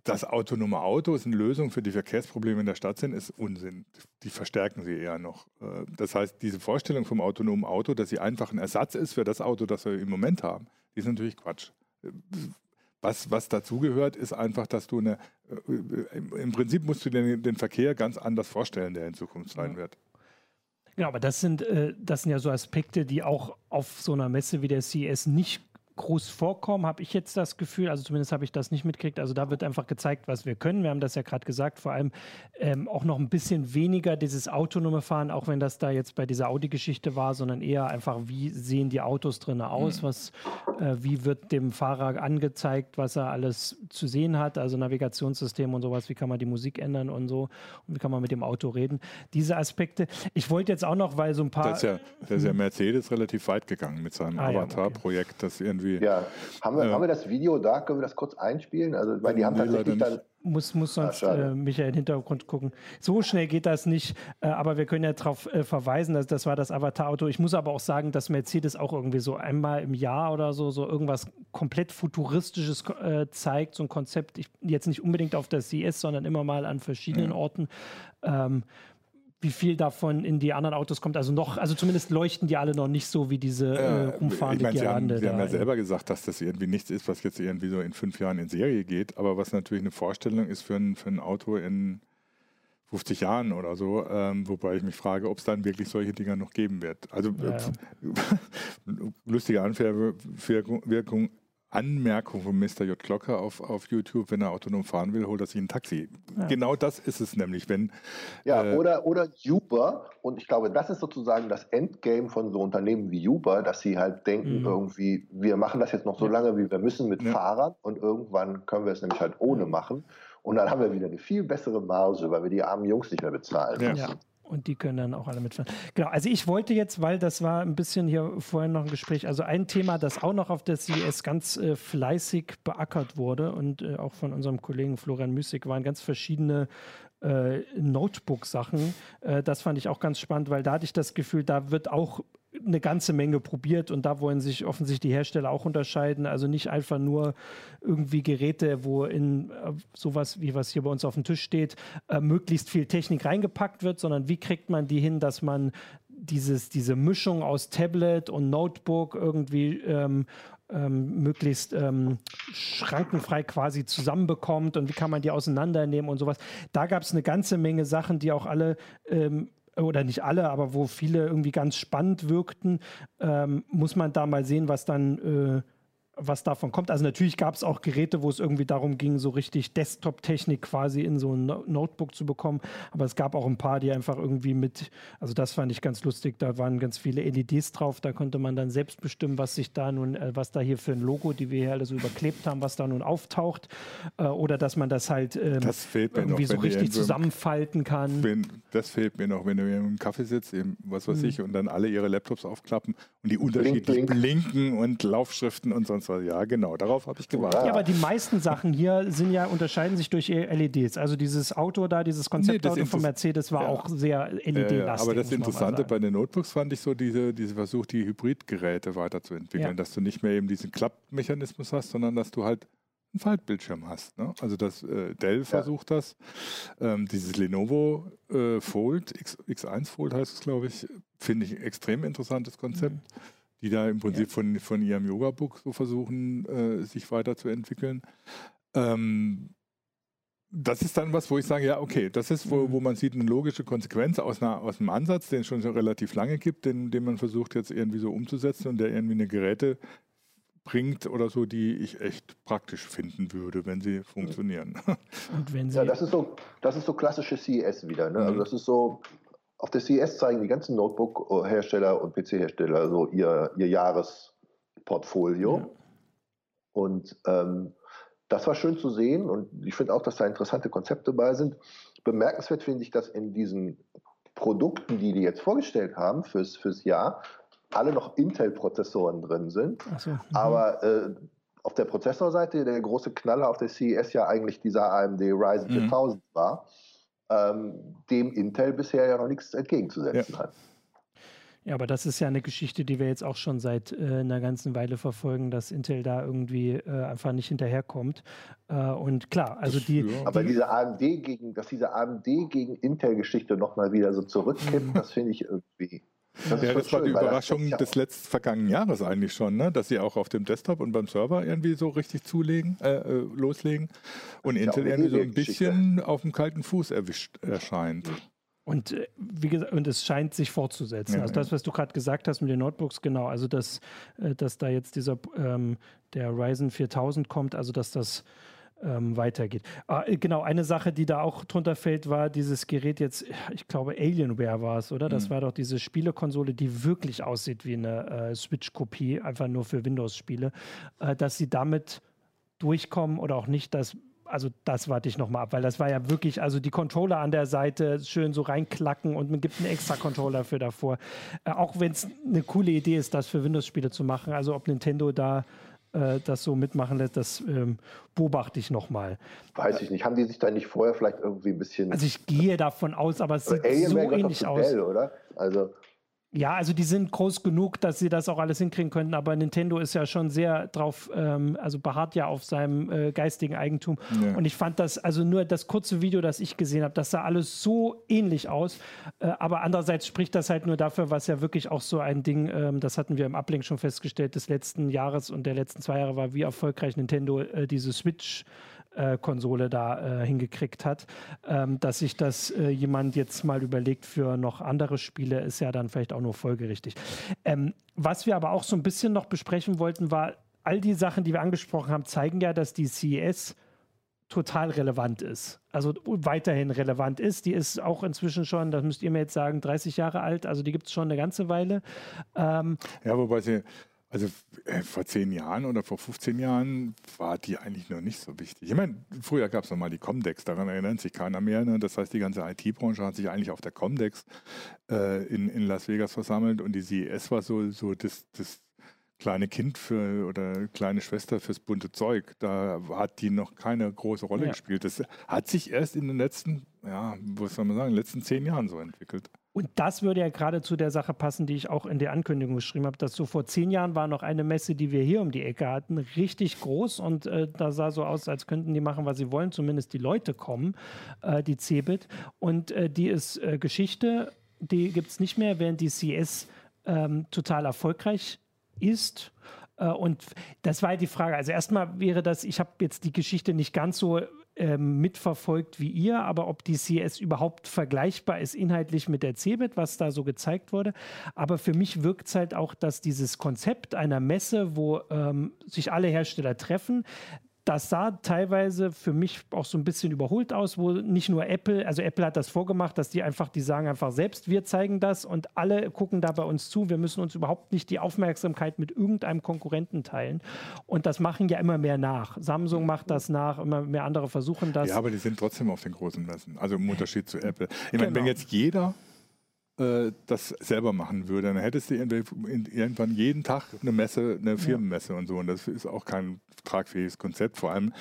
[SPEAKER 3] dass autonome Autos eine Lösung für die Verkehrsprobleme in der Stadt sind, ist Unsinn. Die verstärken sie eher noch. Äh, das heißt, diese Vorstellung vom autonomen Auto, dass sie einfach ein Ersatz ist für das Auto, das wir im Moment haben, die ist natürlich Quatsch. Was, was dazugehört, ist einfach, dass du eine, äh, im Prinzip musst du den, den Verkehr ganz anders vorstellen, der in Zukunft sein ja. wird.
[SPEAKER 1] Ja, aber das sind, äh, das sind ja so Aspekte, die auch auf so einer Messe wie der CES nicht groß vorkommen, habe ich jetzt das Gefühl, also zumindest habe ich das nicht mitgekriegt. Also da wird einfach gezeigt, was wir können. Wir haben das ja gerade gesagt, vor allem ähm, auch noch ein bisschen weniger dieses autonome Fahren, auch wenn das da jetzt bei dieser Audi-Geschichte war, sondern eher einfach, wie sehen die Autos drin aus, mhm. was, äh, wie wird dem Fahrer angezeigt, was er alles zu sehen hat, also Navigationssystem und sowas, wie kann man die Musik ändern und so und wie kann man mit dem Auto reden. Diese Aspekte. Ich wollte jetzt auch noch, weil so ein paar.
[SPEAKER 3] Das ist ja, das ist ja Mercedes relativ weit gegangen mit seinem ah, Avatar-Projekt, ja, okay. das irgendwie.
[SPEAKER 2] Ja, haben wir, äh, haben wir das Video da? Können wir das kurz einspielen? Also, weil die haben tatsächlich dann
[SPEAKER 1] muss, muss sonst Ach, äh, Michael Hintergrund gucken. So schnell geht das nicht, äh, aber wir können ja darauf äh, verweisen, dass das war das Avatar-Auto. Ich muss aber auch sagen, dass Mercedes auch irgendwie so einmal im Jahr oder so, so irgendwas komplett Futuristisches äh, zeigt, so ein Konzept, ich, jetzt nicht unbedingt auf der CS, sondern immer mal an verschiedenen ja. Orten. Ähm, wie viel davon in die anderen Autos kommt. Also noch, also zumindest leuchten die alle noch nicht so wie diese äh, umfahrende
[SPEAKER 3] ich mein, Sie haben, Sie haben ja selber gesagt, dass das irgendwie nichts ist, was jetzt irgendwie so in fünf Jahren in Serie geht, aber was natürlich eine Vorstellung ist für ein, für ein Auto in 50 Jahren oder so, ähm, wobei ich mich frage, ob es dann wirklich solche Dinger noch geben wird. Also ja, ja. (laughs) lustige Anwirkung, Anmerkung von Mr. J. Glocker auf, auf YouTube, wenn er autonom fahren will, holt er sich ein Taxi. Ja. Genau das ist es nämlich, wenn.
[SPEAKER 2] Ja, äh, oder, oder Uber. Und ich glaube, das ist sozusagen das Endgame von so Unternehmen wie Uber, dass sie halt denken, mhm. irgendwie, wir machen das jetzt noch so lange, wie wir müssen mit ja. Fahrrad und irgendwann können wir es nämlich halt ohne machen. Und dann haben wir wieder eine viel bessere Marge, weil wir die armen Jungs nicht mehr bezahlen
[SPEAKER 1] ja. Und die können dann auch alle mitfahren. Genau, also ich wollte jetzt, weil das war ein bisschen hier vorhin noch ein Gespräch, also ein Thema, das auch noch auf der CES ganz äh, fleißig beackert wurde und äh, auch von unserem Kollegen Florian Müßig waren ganz verschiedene äh, Notebook-Sachen. Äh, das fand ich auch ganz spannend, weil da hatte ich das Gefühl, da wird auch eine ganze Menge probiert und da wollen sich offensichtlich die Hersteller auch unterscheiden. Also nicht einfach nur irgendwie Geräte, wo in äh, sowas wie was hier bei uns auf dem Tisch steht, äh, möglichst viel Technik reingepackt wird, sondern wie kriegt man die hin, dass man dieses, diese Mischung aus Tablet und Notebook irgendwie ähm, ähm, möglichst ähm, schrankenfrei quasi zusammenbekommt und wie kann man die auseinandernehmen und sowas. Da gab es eine ganze Menge Sachen, die auch alle ähm, oder nicht alle, aber wo viele irgendwie ganz spannend wirkten, ähm, muss man da mal sehen, was dann äh, was davon kommt. Also natürlich gab es auch Geräte, wo es irgendwie darum ging, so richtig Desktop-Technik quasi in so ein Notebook zu bekommen. Aber es gab auch ein paar, die einfach irgendwie mit, also das fand ich ganz lustig, da waren ganz viele LEDs drauf, da konnte man dann selbst bestimmen, was sich da nun, äh, was da hier für ein Logo, die wir hier alle so überklebt haben, was da nun auftaucht. Äh, oder dass man das halt ähm,
[SPEAKER 3] das
[SPEAKER 1] irgendwie
[SPEAKER 3] noch,
[SPEAKER 1] so richtig zusammenfalten kann.
[SPEAKER 3] Wenn, das fehlt mir noch, wenn du im Kaffee sitzt, eben, was weiß mhm. ich, und dann alle ihre Laptops aufklappen und die unterschiedlich blink, blink. blinken und Laufschriften und sonst was. Ja, genau, darauf habe ich gewartet.
[SPEAKER 1] Ja, aber die meisten Sachen hier sind ja, unterscheiden sich durch LEDs. Also dieses Auto da, dieses Konzeptauto nee, von Mercedes war ja. auch sehr LED-lastig.
[SPEAKER 3] Aber das Interessante bei den Notebooks fand ich so diese, diese Versuch, die Hybridgeräte weiterzuentwickeln, ja. dass du nicht mehr eben diesen Klappmechanismus hast, sondern dass du halt einen Faltbildschirm hast. Ne? Also das äh, Dell versucht das. Ähm, dieses Lenovo äh, Fold, X, X1 Fold heißt es, glaube ich, finde ich ein extrem interessantes Konzept. Mhm die da im Prinzip ja. von, von ihrem Yoga-Book so versuchen, äh, sich weiterzuentwickeln. Ähm, das ist dann was, wo ich sage, ja, okay, das ist, wo, wo man sieht, eine logische Konsequenz aus, einer, aus einem Ansatz, den es schon so relativ lange gibt, den, den man versucht jetzt irgendwie so umzusetzen und der irgendwie eine Geräte bringt oder so, die ich echt praktisch finden würde, wenn sie funktionieren.
[SPEAKER 2] Und wenn sie ja, das ist so, das ist so klassische CES wieder. Ne? Also mhm. das ist so, auf der CES zeigen die ganzen Notebook-Hersteller und PC-Hersteller so ihr, ihr Jahresportfolio. Ja. Und ähm, das war schön zu sehen und ich finde auch, dass da interessante Konzepte bei sind. Bemerkenswert finde ich, dass in diesen Produkten, die die jetzt vorgestellt haben fürs, fürs Jahr, alle noch Intel-Prozessoren drin sind. So, mhm. Aber äh, auf der Prozessorseite der große Knaller auf der CES ja eigentlich dieser AMD Ryzen mhm. 4000 war ähm, dem Intel bisher ja noch nichts entgegenzusetzen ja. hat.
[SPEAKER 1] Ja, aber das ist ja eine Geschichte, die wir jetzt auch schon seit äh, einer ganzen Weile verfolgen, dass Intel da irgendwie äh, einfach nicht hinterherkommt. Äh, und klar, also die. Ja.
[SPEAKER 2] Aber die, diese AMD gegen, dass diese AMD gegen Intel-Geschichte nochmal wieder so zurückkippt, das finde ich irgendwie
[SPEAKER 3] das ja, das war die Überraschung des letzten vergangenen Jahres eigentlich schon, ne? dass sie auch auf dem Desktop und beim Server irgendwie so richtig zulegen, äh, äh loslegen und Intel irgendwie so ein bisschen auf dem kalten Fuß erwischt erscheint.
[SPEAKER 1] Und äh, wie gesagt, und es scheint sich fortzusetzen. Ja, also das, was du gerade gesagt hast mit den Notebooks, genau, also dass, äh, dass da jetzt dieser ähm, der Ryzen 4000 kommt, also dass das ähm, weitergeht. Ah, äh, genau, eine Sache, die da auch drunter fällt, war dieses Gerät jetzt, ich glaube Alienware war es, oder? Das mhm. war doch diese Spielekonsole, die wirklich aussieht wie eine äh, Switch-Kopie, einfach nur für Windows-Spiele, äh, dass sie damit durchkommen oder auch nicht, das also das warte ich nochmal ab, weil das war ja wirklich, also die Controller an der Seite schön so reinklacken und man gibt einen extra Controller für davor. Äh, auch wenn es eine coole Idee ist, das für Windows-Spiele zu machen, also ob Nintendo da äh, das so mitmachen lässt, das ähm, beobachte ich nochmal.
[SPEAKER 2] Weiß ich nicht. Haben die sich da nicht vorher vielleicht irgendwie ein bisschen.
[SPEAKER 1] Also ich gehe davon aus, aber es sieht so ähnlich aus.
[SPEAKER 2] Oder? Also
[SPEAKER 1] ja, also die sind groß genug, dass sie das auch alles hinkriegen könnten, aber Nintendo ist ja schon sehr drauf, ähm, also beharrt ja auf seinem äh, geistigen Eigentum. Ja. Und ich fand das, also nur das kurze Video, das ich gesehen habe, das sah alles so ähnlich aus. Äh, aber andererseits spricht das halt nur dafür, was ja wirklich auch so ein Ding, ähm, das hatten wir im Ablink schon festgestellt, des letzten Jahres und der letzten zwei Jahre war, wie erfolgreich Nintendo äh, diese Switch äh, Konsole da äh, hingekriegt hat. Ähm, dass sich das äh, jemand jetzt mal überlegt für noch andere Spiele, ist ja dann vielleicht auch nur folgerichtig. Ähm, was wir aber auch so ein bisschen noch besprechen wollten, war, all die Sachen, die wir angesprochen haben, zeigen ja, dass die CES total relevant ist. Also weiterhin relevant ist. Die ist auch inzwischen schon, das müsst ihr mir jetzt sagen, 30 Jahre alt. Also die gibt es schon eine ganze Weile.
[SPEAKER 3] Ähm, ja, wobei sie also äh, vor zehn Jahren oder vor 15 Jahren war die eigentlich noch nicht so wichtig. Ich meine, früher gab es noch mal die Comdex, daran erinnert sich keiner mehr. Ne? Das heißt, die ganze IT-Branche hat sich eigentlich auf der Comdex äh, in, in Las Vegas versammelt und die CES war so, so das, das kleine Kind für oder kleine Schwester fürs bunte Zeug. Da hat die noch keine große Rolle ja. gespielt. Das hat sich erst in den letzten, ja, was soll man sagen, letzten zehn Jahren so entwickelt.
[SPEAKER 1] Und das würde ja gerade zu der Sache passen, die ich auch in der Ankündigung geschrieben habe, dass so vor zehn Jahren war noch eine Messe, die wir hier um die Ecke hatten, richtig groß und äh, da sah so aus, als könnten die machen, was sie wollen, zumindest die Leute kommen, äh, die CeBIT. Und äh, die ist äh, Geschichte, die gibt es nicht mehr, während die CS ähm, total erfolgreich ist. Äh, und das war die Frage. Also erstmal wäre das, ich habe jetzt die Geschichte nicht ganz so ähm, mitverfolgt wie ihr, aber ob die CS überhaupt vergleichbar ist inhaltlich mit der CeBIT, was da so gezeigt wurde. Aber für mich wirkt es halt auch, dass dieses Konzept einer Messe, wo ähm, sich alle Hersteller treffen, das sah teilweise für mich auch so ein bisschen überholt aus, wo nicht nur Apple, also Apple hat das vorgemacht, dass die einfach, die sagen einfach selbst, wir zeigen das und alle gucken da bei uns zu. Wir müssen uns überhaupt nicht die Aufmerksamkeit mit irgendeinem Konkurrenten teilen. Und das machen ja immer mehr nach. Samsung macht das nach, immer mehr andere versuchen das.
[SPEAKER 3] Ja, aber die sind trotzdem auf den großen Messen. Also im Unterschied zu Apple. Ich genau. meine, wenn jetzt jeder äh, das selber machen würde, dann hättest du irgendwann jeden Tag eine Messe, eine Firmenmesse und so. Und das ist auch kein tragfähiges Konzept. Vor allem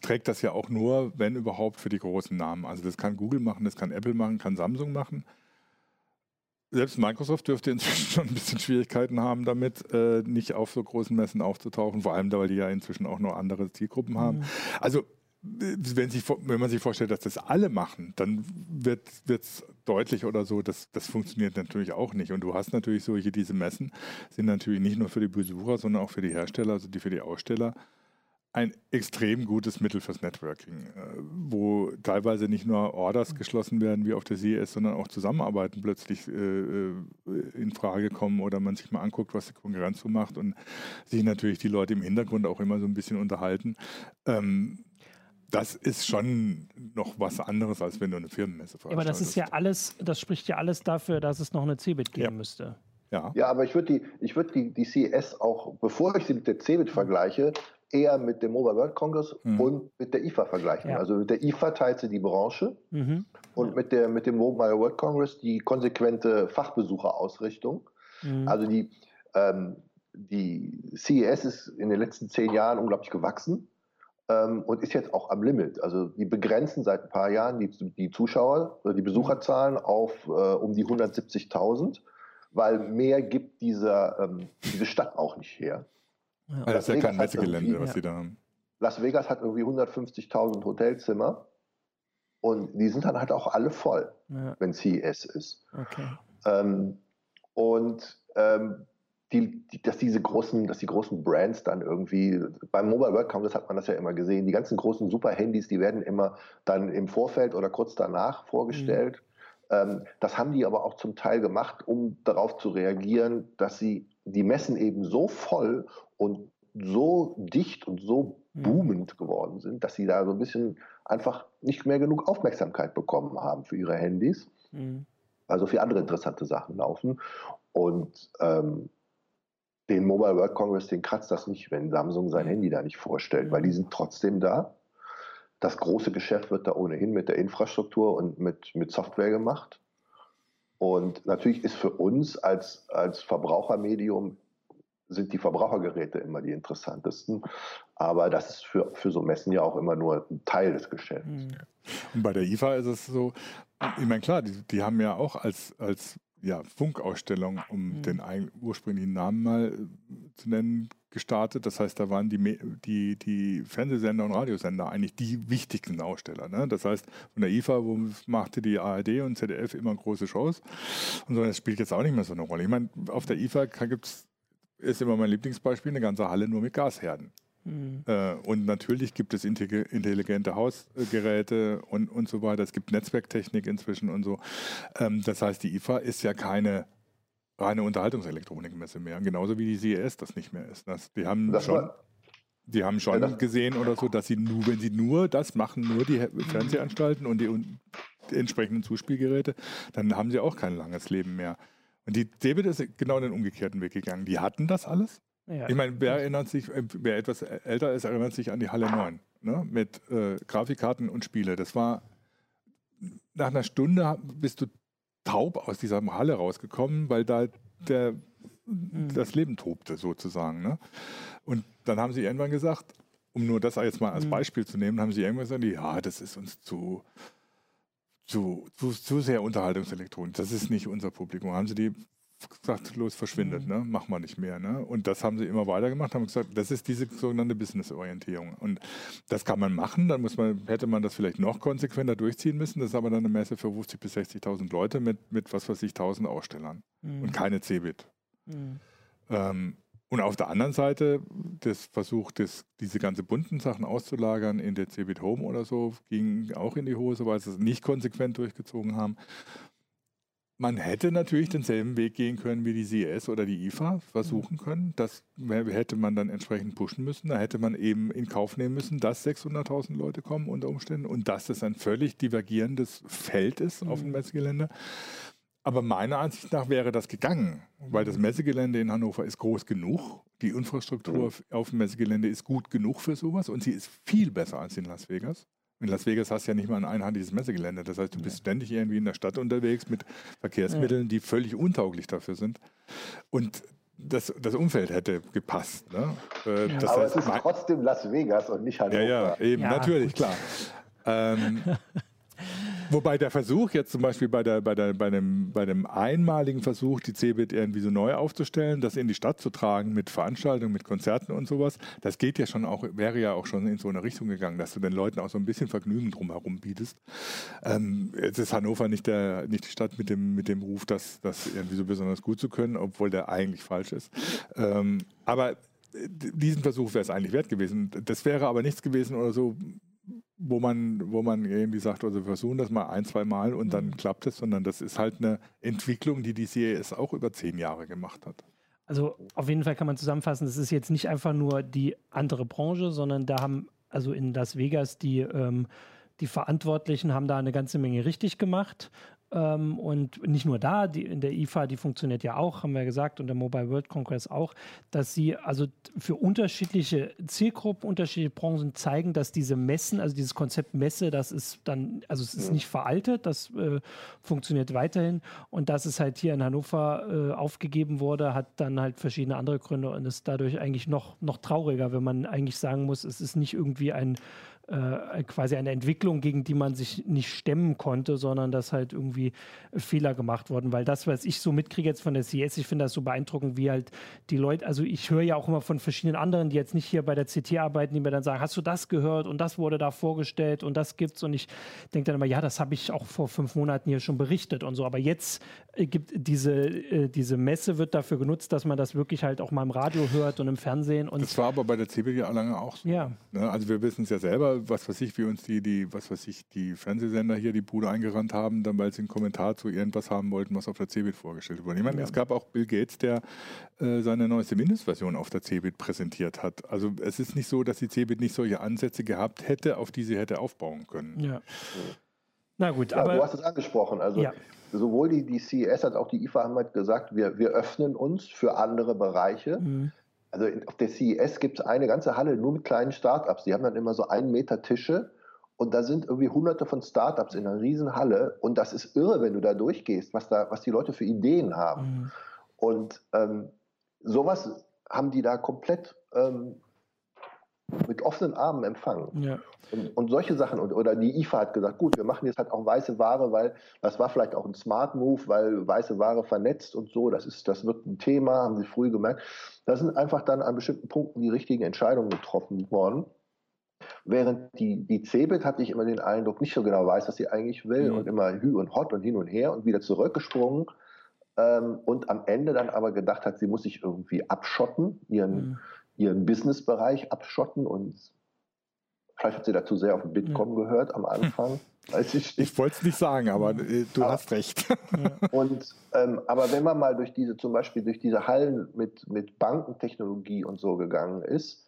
[SPEAKER 3] trägt das ja auch nur, wenn überhaupt, für die großen Namen. Also das kann Google machen, das kann Apple machen, kann Samsung machen. Selbst Microsoft dürfte inzwischen (laughs) schon ein bisschen Schwierigkeiten haben, damit äh, nicht auf so großen Messen aufzutauchen, vor allem, weil die ja inzwischen auch noch andere Zielgruppen haben. Mhm. Also wenn, sich, wenn, man sich vorstellt, dass das alle machen, dann wird es deutlich oder so, dass das funktioniert natürlich auch nicht. Und du hast natürlich solche, diese Messen sind natürlich nicht nur für die Besucher, sondern auch für die Hersteller, also die für die Aussteller, ein extrem gutes Mittel fürs Networking, äh, wo teilweise nicht nur Orders geschlossen werden wie auf der CES, sondern auch Zusammenarbeiten plötzlich äh, äh, in Frage kommen oder man sich mal anguckt, was die Konkurrenz so macht und sich natürlich die Leute im Hintergrund auch immer so ein bisschen unterhalten. Ähm, das ist schon noch was anderes, als wenn du eine Firmenmesse
[SPEAKER 1] veranstaltest. aber das ist ja alles, das spricht ja alles dafür, dass es noch eine CeBIT geben ja. müsste.
[SPEAKER 2] Ja. ja, aber ich würde die, ich würd die, die CES auch, bevor ich sie mit der CeBIT vergleiche, eher mit dem Mobile World Congress mhm. und mit der IFA vergleichen. Ja. Also mit der IFA teilt sie die Branche mhm. und ja. mit, der, mit dem Mobile World Congress die konsequente Fachbesucherausrichtung. Mhm. Also die, ähm, die CES ist in den letzten zehn Jahren unglaublich gewachsen ähm, und ist jetzt auch am Limit. Also die begrenzen seit ein paar Jahren die, die Zuschauer oder die Besucherzahlen auf äh, um die 170.000, weil mehr gibt dieser, ähm, diese Stadt auch nicht her.
[SPEAKER 3] Ja. Das ist ja kein Messegelände, was sie da haben.
[SPEAKER 2] Las Vegas hat irgendwie 150.000 Hotelzimmer und die sind dann halt auch alle voll, ja. wenn CES ist. Okay. Ähm, und ähm, die, die, dass diese großen, dass die großen Brands dann irgendwie, beim Mobile World Congress hat man das ja immer gesehen, die ganzen großen Super-Handys, die werden immer dann im Vorfeld oder kurz danach vorgestellt. Mhm. Ähm, das haben die aber auch zum Teil gemacht, um darauf zu reagieren, dass sie die Messen eben so voll und so dicht und so mhm. boomend geworden sind, dass sie da so ein bisschen einfach nicht mehr genug Aufmerksamkeit bekommen haben für ihre Handys. Mhm. Also für andere interessante Sachen laufen. Und ähm, den Mobile World Congress, den kratzt das nicht, wenn Samsung sein Handy da nicht vorstellt, weil die sind trotzdem da. Das große Geschäft wird da ohnehin mit der Infrastruktur und mit, mit Software gemacht. Und natürlich ist für uns als, als Verbrauchermedium sind die Verbrauchergeräte immer die interessantesten. Aber das ist für, für so Messen ja auch immer nur ein Teil des Geschäfts. Mhm.
[SPEAKER 3] Und bei der IFA ist es so, ich meine, klar, die, die haben ja auch als, als ja, Funkausstellung, um mhm. den ursprünglichen Namen mal äh, zu nennen, gestartet. Das heißt, da waren die, die, die Fernsehsender und Radiosender eigentlich die wichtigsten Aussteller. Ne? Das heißt, von der IFA wo machte die ARD und ZDF immer große Shows. Und so, das spielt jetzt auch nicht mehr so eine Rolle. Ich meine, auf der IFA gibt es, ist immer mein Lieblingsbeispiel, eine ganze Halle nur mit Gasherden. Mhm. Äh, und natürlich gibt es intelligente Hausgeräte und, und so weiter. Es gibt Netzwerktechnik inzwischen und so. Ähm, das heißt, die IFA ist ja keine reine Unterhaltungselektronikmesse mehr. Genauso wie die CES das nicht mehr ist. Das, die haben das schon. Die haben schon ja, gesehen oder so, dass sie nur, wenn sie nur das machen, nur die Fernsehanstalten und die, und die entsprechenden Zuspielgeräte, dann haben sie auch kein langes Leben mehr. Und die David ist genau den umgekehrten Weg gegangen. Die hatten das alles, ja. Ich meine, wer erinnert sich, äh, wer etwas älter ist, erinnert sich an die Halle 9 ne? mit äh, Grafikkarten und Spiele. Das war nach einer Stunde bist du taub aus dieser Halle rausgekommen, weil da der, mhm. das Leben tobte sozusagen. Ne? Und dann haben sie irgendwann gesagt, um nur das jetzt mal als mhm. Beispiel zu nehmen, haben sie irgendwann gesagt, ja, das ist uns zu, zu, zu, zu sehr Unterhaltungselektronik. Das ist nicht unser Publikum. Haben sie die gesagt, los, verschwindet, mhm. ne? machen wir nicht mehr. Ne? Und das haben sie immer weiter gemacht, haben gesagt, das ist diese sogenannte Business-Orientierung. Und das kann man machen, dann muss man, hätte man das vielleicht noch konsequenter durchziehen müssen. Das ist aber dann eine Messe für 50.000 bis 60.000 Leute mit, mit, was weiß ich, 1.000 Ausstellern mhm. und keine Cebit. Mhm. Ähm, und auf der anderen Seite, das Versuch, das, diese ganze bunten Sachen auszulagern in der Cebit Home oder so, ging auch in die Hose, weil sie es nicht konsequent durchgezogen haben. Man hätte natürlich denselben Weg gehen können wie die CES oder die IFA, versuchen können. Das hätte man dann entsprechend pushen müssen. Da hätte man eben in Kauf nehmen müssen, dass 600.000 Leute kommen unter Umständen und dass das ein völlig divergierendes Feld ist auf dem mhm. Messegelände. Aber meiner Ansicht nach wäre das gegangen, weil das Messegelände in Hannover ist groß genug. Die Infrastruktur mhm. auf dem Messegelände ist gut genug für sowas und sie ist viel besser als in Las Vegas. In Las Vegas hast du ja nicht mal ein einheitliches Messegelände. Das heißt, du bist ständig irgendwie in der Stadt unterwegs mit Verkehrsmitteln, die völlig untauglich dafür sind. Und das, das Umfeld hätte gepasst. Ne?
[SPEAKER 2] Äh, das Aber heißt, es ist trotzdem Las Vegas und nicht Hannover.
[SPEAKER 3] Ja, ja, eben, ja. natürlich, klar. Ähm, (laughs) Wobei der Versuch jetzt zum Beispiel bei, der, bei, der, bei, dem, bei dem einmaligen Versuch, die CeBIT irgendwie so neu aufzustellen, das in die Stadt zu tragen mit Veranstaltungen, mit Konzerten und sowas, das geht ja schon auch, wäre ja auch schon in so eine Richtung gegangen, dass du den Leuten auch so ein bisschen Vergnügen drumherum bietest. Ähm, jetzt ist Hannover nicht, der, nicht die Stadt mit dem, mit dem Ruf, das, das irgendwie so besonders gut zu können, obwohl der eigentlich falsch ist. Ähm, aber diesen Versuch wäre es eigentlich wert gewesen. Das wäre aber nichts gewesen oder so, wo man, wo man irgendwie sagt, also wir versuchen das mal ein, zwei Mal und dann mhm. klappt es, sondern das ist halt eine Entwicklung, die die CES auch über zehn Jahre gemacht hat.
[SPEAKER 1] Also auf jeden Fall kann man zusammenfassen, das ist jetzt nicht einfach nur die andere Branche, sondern da haben also in Las Vegas die, ähm, die Verantwortlichen haben da eine ganze Menge richtig gemacht. Ähm, und nicht nur da, die, in der IFA, die funktioniert ja auch, haben wir gesagt, und der Mobile World Congress auch, dass sie also für unterschiedliche Zielgruppen, unterschiedliche Branchen zeigen, dass diese Messen, also dieses Konzept Messe, das ist dann, also es ist nicht veraltet, das äh, funktioniert weiterhin. Und dass es halt hier in Hannover äh, aufgegeben wurde, hat dann halt verschiedene andere Gründe und ist dadurch eigentlich noch, noch trauriger, wenn man eigentlich sagen muss, es ist nicht irgendwie ein äh, quasi eine Entwicklung, gegen die man sich nicht stemmen konnte, sondern dass halt irgendwie Fehler gemacht wurden. Weil das, was ich so mitkriege jetzt von der CS, ich finde das so beeindruckend, wie halt die Leute, also ich höre ja auch immer von verschiedenen anderen, die jetzt nicht hier bei der CT arbeiten, die mir dann sagen, hast du das gehört und das wurde da vorgestellt und das gibt's und ich denke dann immer, ja, das habe ich auch vor fünf Monaten hier schon berichtet und so. Aber jetzt äh, gibt diese, äh, diese Messe wird dafür genutzt, dass man das wirklich halt auch mal im Radio hört und im Fernsehen. Und
[SPEAKER 3] das war aber bei der ja lange auch so.
[SPEAKER 1] Ja.
[SPEAKER 3] Ne? Also wir wissen es ja selber, was weiß ich, wie uns die, die, was weiß ich, die Fernsehsender hier die Bude eingerannt haben, dann weil sie einen Kommentar zu irgendwas haben wollten, was auf der CeBIT vorgestellt wurde. Ich meine, ja. es gab auch Bill Gates, der äh, seine neueste Mindestversion auf der CeBIT präsentiert hat. Also es ist nicht so, dass die CeBIT nicht solche Ansätze gehabt hätte, auf die sie hätte aufbauen können.
[SPEAKER 1] Ja. Na gut,
[SPEAKER 2] ja,
[SPEAKER 1] aber.
[SPEAKER 2] Du hast es angesprochen. Also ja. sowohl die, die CES als auch die IFA haben halt gesagt, wir, wir öffnen uns für andere Bereiche. Mhm. Also auf der CES gibt es eine ganze Halle nur mit kleinen Startups. Die haben dann immer so einen Meter Tische und da sind irgendwie hunderte von Startups in einer riesen Halle und das ist irre, wenn du da durchgehst, was, da, was die Leute für Ideen haben. Mhm. Und ähm, sowas haben die da komplett ähm, mit offenen Armen empfangen.
[SPEAKER 1] Ja.
[SPEAKER 2] Und, und, solche Sachen. Und, oder die IFA hat gesagt, gut, wir machen jetzt halt auch weiße Ware, weil das war vielleicht auch ein Smart Move, weil weiße Ware vernetzt und so. Das, ist, das wird ein Thema, haben sie früh gemerkt. Da sind einfach dann an bestimmten Punkten die richtigen Entscheidungen getroffen worden. Während die, die CeBIT hatte ich immer den Eindruck, nicht so genau weiß, was sie eigentlich will mhm. und immer Hü und Hot und hin und her und wieder zurückgesprungen. Ähm, und am Ende dann aber gedacht hat, sie muss sich irgendwie abschotten, ihren, mhm ihren Businessbereich abschotten und vielleicht hat sie dazu sehr auf den Bitkom ja. gehört am Anfang. (laughs)
[SPEAKER 3] Weiß ich ich wollte es nicht sagen, aber äh, du aber, hast recht.
[SPEAKER 2] Und, ähm, aber wenn man mal durch diese, zum Beispiel durch diese Hallen mit, mit Bankentechnologie und so gegangen ist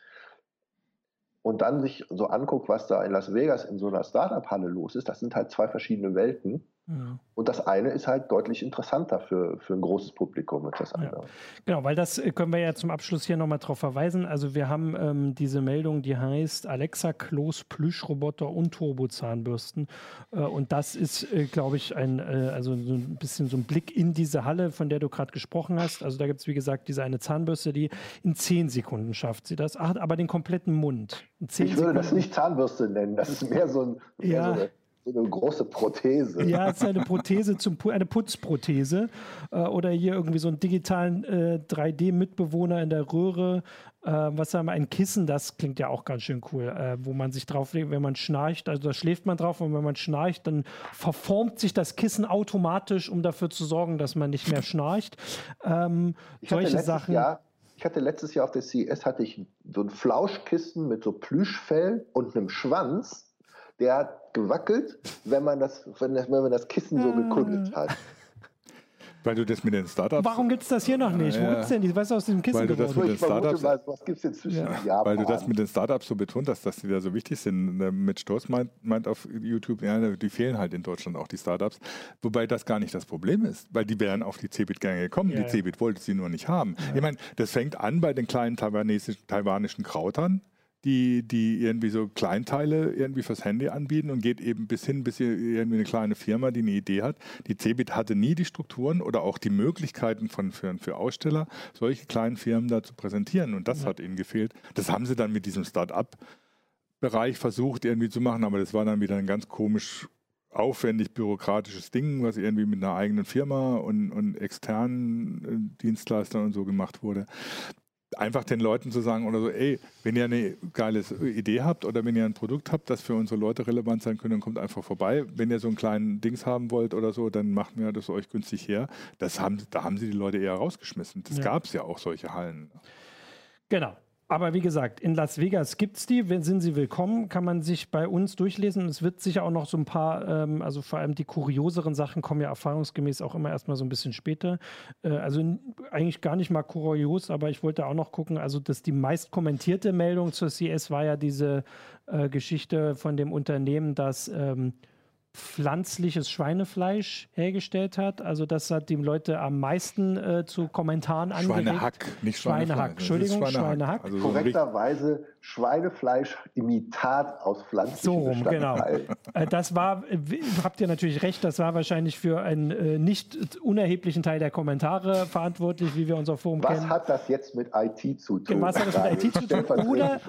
[SPEAKER 2] und dann sich so anguckt, was da in Las Vegas in so einer Startup-Halle los ist, das sind halt zwei verschiedene Welten. Ja. Und das eine ist halt deutlich interessanter für, für ein großes Publikum als das andere. Ja.
[SPEAKER 1] Genau, weil das äh, können wir ja zum Abschluss hier nochmal drauf verweisen. Also wir haben ähm, diese Meldung, die heißt Alexa, Klos, Plüschroboter und Turbozahnbürsten. Äh, und das ist, äh, glaube ich, ein, äh, also so ein bisschen so ein Blick in diese Halle, von der du gerade gesprochen hast. Also da gibt es, wie gesagt, diese eine Zahnbürste, die in zehn Sekunden schafft sie das, Ach, aber den kompletten Mund.
[SPEAKER 2] ich würde Sekunden. das nicht Zahnbürste nennen, das ist mehr so ein... Mehr
[SPEAKER 1] ja.
[SPEAKER 2] so so eine große Prothese.
[SPEAKER 1] Ja, es ist eine Prothese, zum, eine Putzprothese äh, oder hier irgendwie so einen digitalen äh, 3D-Mitbewohner in der Röhre. Äh, was haben wir? Ein Kissen, das klingt ja auch ganz schön cool, äh, wo man sich drauflegt, wenn man schnarcht. Also da schläft man drauf und wenn man schnarcht, dann verformt sich das Kissen automatisch, um dafür zu sorgen, dass man nicht mehr schnarcht. Ähm, solche Sachen.
[SPEAKER 2] Jahr, ich hatte letztes Jahr auf der CES hatte ich so ein Flauschkissen mit so Plüschfell und einem Schwanz der hat gewackelt, wenn man das, wenn, wenn man das Kissen so gekuddelt hat.
[SPEAKER 3] Weil du das mit den Startups.
[SPEAKER 1] Warum gibt es das hier noch nicht? Wo gibt es denn die? Was ist aus diesem Kissen
[SPEAKER 3] Weil du das mit den Startups,
[SPEAKER 2] was, was gibt's denn zwischen
[SPEAKER 3] ja. Japan? Weil du das mit den Startups so betont hast, dass die da so wichtig sind. Ne, mit Stoß meint, meint auf YouTube, ja, die fehlen halt in Deutschland auch die Startups. Wobei das gar nicht das Problem ist, weil die wären auf die Cebit gerne gekommen. Ja, die Cebit wollte sie nur nicht haben. Ich meine, das fängt an bei den kleinen taiwanischen Krautern die, die irgendwie so Kleinteile irgendwie fürs Handy anbieten und geht eben bis hin, bis irgendwie eine kleine Firma, die eine Idee hat. Die Cebit hatte nie die Strukturen oder auch die Möglichkeiten von, für, für Aussteller, solche kleinen Firmen da zu präsentieren. Und das ja. hat ihnen gefehlt. Das haben sie dann mit diesem Start-up-Bereich versucht irgendwie zu machen, aber das war dann wieder ein ganz komisch aufwendig bürokratisches Ding, was irgendwie mit einer eigenen Firma und, und externen äh, Dienstleistern und so gemacht wurde einfach den Leuten zu sagen oder so, ey, wenn ihr eine geile Idee habt oder wenn ihr ein Produkt habt, das für unsere Leute relevant sein könnte, dann kommt einfach vorbei. Wenn ihr so einen kleinen Dings haben wollt oder so, dann macht mir das euch günstig her. Das haben, da haben sie die Leute eher rausgeschmissen. Das ja. gab es ja auch solche Hallen.
[SPEAKER 1] Genau. Aber wie gesagt, in Las Vegas gibt es die. Sind sie willkommen, kann man sich bei uns durchlesen. Es wird sicher auch noch so ein paar, ähm, also vor allem die kurioseren Sachen kommen ja erfahrungsgemäß auch immer erstmal so ein bisschen später. Äh, also eigentlich gar nicht mal kurios, aber ich wollte auch noch gucken, also dass die meist kommentierte Meldung zur CS war ja diese äh, Geschichte von dem Unternehmen, das ähm, pflanzliches Schweinefleisch hergestellt hat. Also das hat die Leute am meisten äh, zu Kommentaren angeregt.
[SPEAKER 3] Schweinehack, nicht.
[SPEAKER 1] Schweinehack, Entschuldigung,
[SPEAKER 3] Das ist
[SPEAKER 1] Schweinehack.
[SPEAKER 3] Also so
[SPEAKER 2] Korrekterweise Schweinefleisch-Imitat aus pflanzlichen
[SPEAKER 1] So rum, genau. Äh, Das war, habt ihr natürlich recht, das war wahrscheinlich für einen äh, nicht unerheblichen Teil der Kommentare verantwortlich, wie wir unser Forum
[SPEAKER 2] Was
[SPEAKER 1] kennen.
[SPEAKER 2] hat das jetzt mit IT zu tun?
[SPEAKER 1] Was hat das mit IT zu tun? Oder,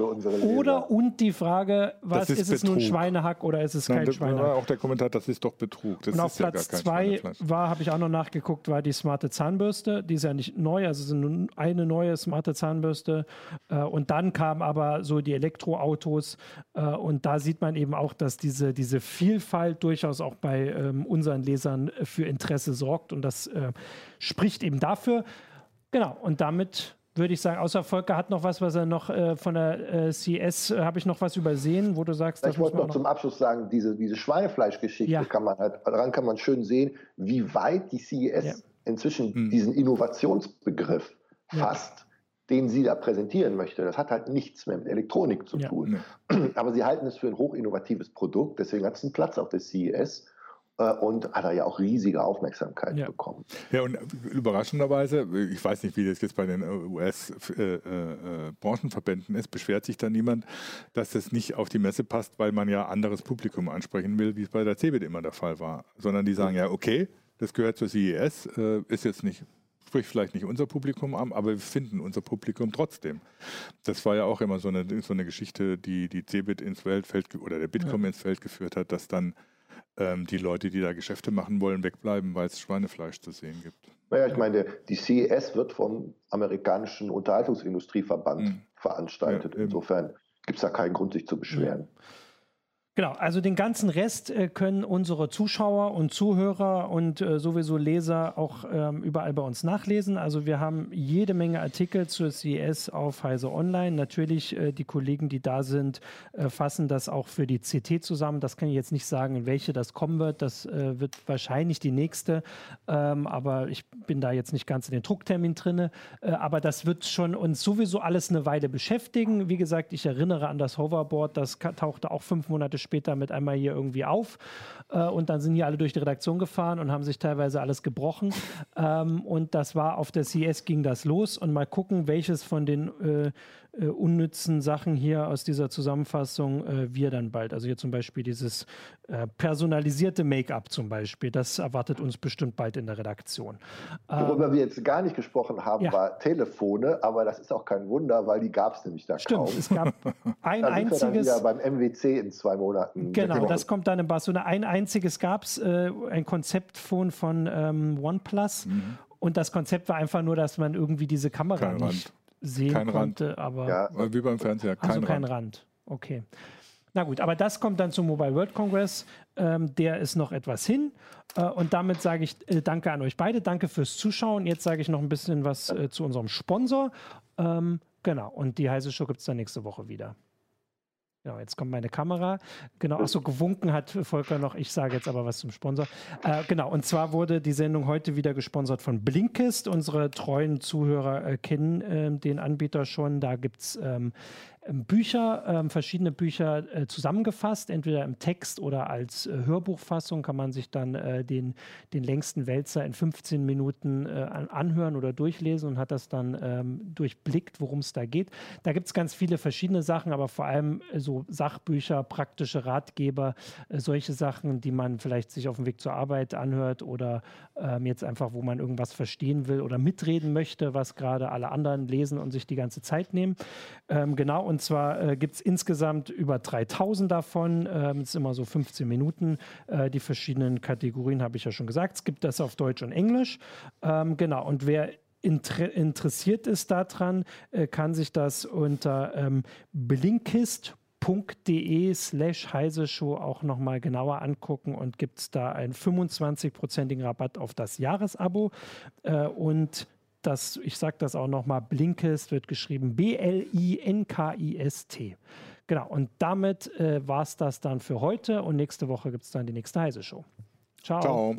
[SPEAKER 1] oder und die Frage, was
[SPEAKER 3] ist
[SPEAKER 1] ist, es nun. Schweinehack oder ist es
[SPEAKER 3] Nein,
[SPEAKER 1] kein
[SPEAKER 3] das war
[SPEAKER 1] Schweinehack?
[SPEAKER 3] Der Kommentar, das ist doch Betrug. Das
[SPEAKER 1] Und auf
[SPEAKER 3] ja
[SPEAKER 1] Platz
[SPEAKER 3] kein
[SPEAKER 1] zwei war, habe ich auch noch nachgeguckt, war die smarte Zahnbürste. Die ist ja nicht neu, also eine neue smarte Zahnbürste. Äh, Und dann kamen aber so die Elektroautos. äh, Und da sieht man eben auch, dass diese, diese Vielfalt durchaus auch bei ähm, unseren Lesern für Interesse sorgt. Und das äh, spricht eben dafür. Genau, und damit würde ich sagen, außer Volker hat noch was, was er noch äh, von der äh, CS, äh, habe ich noch was übersehen, wo du sagst,
[SPEAKER 2] Ich wollte noch zum Abschluss sagen, diese, diese Schweinefleischgeschichte
[SPEAKER 1] Ja.
[SPEAKER 2] kann man halt, daran kann man schön sehen, wie weit die CES
[SPEAKER 1] Ja.
[SPEAKER 2] inzwischen
[SPEAKER 3] Hm.
[SPEAKER 2] diesen Innovationsbegriff
[SPEAKER 1] Ja.
[SPEAKER 2] fasst, den sie da präsentieren möchte. Das hat halt nichts mehr mit Elektronik zu
[SPEAKER 1] Ja.
[SPEAKER 2] tun. (clears throat) Aber sie halten es für ein hochinnovatives Produkt, deswegen hat es einen Platz auf der CES und hat er ja auch riesige Aufmerksamkeit
[SPEAKER 1] Ja.
[SPEAKER 2] bekommen.
[SPEAKER 3] Ja, und überraschenderweise, ich weiß nicht, wie das jetzt bei den US-Branchenverbänden ist, beschwert sich da niemand, dass das nicht auf die Messe passt, weil man ja anderes Publikum ansprechen will, wie es bei der CeBIT immer der Fall war. Sondern die sagen, ja, okay, das gehört zur CES, äh, ist jetzt nicht, spricht vielleicht nicht unser Publikum an, aber wir finden unser Publikum trotzdem. Das war ja auch immer so eine, so eine Geschichte, die die CeBIT ins Weltfeld oder der Bitkom ins Feld geführt hat, dass dann ähm, die Leute, die da Geschäfte machen wollen, wegbleiben, weil es Schweinefleisch zu sehen gibt.
[SPEAKER 2] Naja, ich meine, die CES wird vom amerikanischen Unterhaltungsindustrieverband
[SPEAKER 3] Mhm.
[SPEAKER 2] veranstaltet.
[SPEAKER 3] Ja.
[SPEAKER 2] Insofern gibt es da keinen Grund, sich zu beschweren.
[SPEAKER 1] Genau, also den ganzen Rest äh, können unsere Zuschauer und Zuhörer und äh, sowieso Leser auch ähm, überall bei uns nachlesen. Also wir haben jede Menge Artikel zur CES auf Heise Online. Natürlich, äh, die Kollegen, die da sind, äh, fassen das auch für die CT zusammen. Das kann ich jetzt nicht sagen, in welche das kommen wird. Das äh, wird wahrscheinlich die nächste. Ähm, aber ich bin da jetzt nicht ganz in den Drucktermin drin. Äh, aber das wird schon uns sowieso alles eine Weile beschäftigen. Wie gesagt, ich erinnere an das Hoverboard. Das tauchte auch fünf Monate später mit einmal hier irgendwie auf. Äh, und dann sind hier alle durch die Redaktion gefahren und haben sich teilweise alles gebrochen. Ähm, und das war auf der CS ging das los. Und mal gucken, welches von den äh, äh, unnützen Sachen hier aus dieser Zusammenfassung äh, wir dann bald. Also hier zum Beispiel dieses äh, personalisierte Make-up zum Beispiel. Das erwartet uns bestimmt bald in der Redaktion.
[SPEAKER 2] Worüber wir jetzt gar nicht gesprochen haben,
[SPEAKER 1] Ähm, ja.
[SPEAKER 2] war Telefone, aber das ist auch kein Wunder, weil die gab es nämlich da
[SPEAKER 1] Stimmt,
[SPEAKER 2] kaum.
[SPEAKER 1] es gab (laughs) ein
[SPEAKER 2] da sind wir dann
[SPEAKER 1] einziges.
[SPEAKER 2] wieder beim MWC in zwei Monaten.
[SPEAKER 1] Genau, das kommt dann in Barcelona. Ein einziges gab es, äh, ein Konzeptphone von ähm, OnePlus. Und das Konzept war einfach nur, dass man irgendwie diese Kamera
[SPEAKER 3] Mhm. Kein
[SPEAKER 1] nicht
[SPEAKER 3] Rand.
[SPEAKER 1] sehen
[SPEAKER 3] Kein Rand.
[SPEAKER 1] konnte. Aber
[SPEAKER 2] Ja,
[SPEAKER 3] Wie beim Fernseher,
[SPEAKER 1] also
[SPEAKER 3] kein
[SPEAKER 1] kein
[SPEAKER 3] Rand.
[SPEAKER 1] Rand. Okay. Na gut, aber das kommt dann zum Mobile World Congress. Ähm, der ist noch etwas hin. Äh, und damit sage ich äh, Danke an euch beide. Danke fürs Zuschauen. Jetzt sage ich noch ein bisschen was äh, zu unserem Sponsor. Ähm, genau. Und die heiße Show gibt es dann nächste Woche wieder. Genau, jetzt kommt meine Kamera. Genau, achso, gewunken hat Volker noch. Ich sage jetzt aber was zum Sponsor. Äh, genau, und zwar wurde die Sendung heute wieder gesponsert von Blinkist. Unsere treuen Zuhörer äh, kennen ähm, den Anbieter schon. Da gibt es ähm, Bücher, ähm, verschiedene Bücher äh, zusammengefasst, entweder im Text oder als äh, Hörbuchfassung kann man sich dann äh, den, den längsten Wälzer in 15 Minuten äh, an, anhören oder durchlesen und hat das dann ähm, durchblickt, worum es da geht. Da gibt es ganz viele verschiedene Sachen, aber vor allem äh, so Sachbücher, praktische Ratgeber, äh, solche Sachen, die man vielleicht sich auf dem Weg zur Arbeit anhört oder ähm, jetzt einfach, wo man irgendwas verstehen will oder mitreden möchte, was gerade alle anderen lesen und sich die ganze Zeit nehmen. Ähm, genau, und zwar äh, gibt es insgesamt über 3000 davon. Ähm, es ist immer so 15 Minuten. Äh, die verschiedenen Kategorien habe ich ja schon gesagt. Es gibt das auf Deutsch und Englisch. Ähm, genau, und wer inter interessiert ist daran, äh, kann sich das unter ähm, blinkist.de slash heise show auch nochmal genauer angucken und gibt es da einen 25-prozentigen Rabatt auf das Jahresabo äh, und das, ich sage das auch nochmal, Blinkist wird geschrieben B-L-I-N-K-I-S-T. Genau, und damit äh, war es das dann für heute und nächste Woche gibt es dann die nächste Heise Show. Ciao.
[SPEAKER 3] Ciao.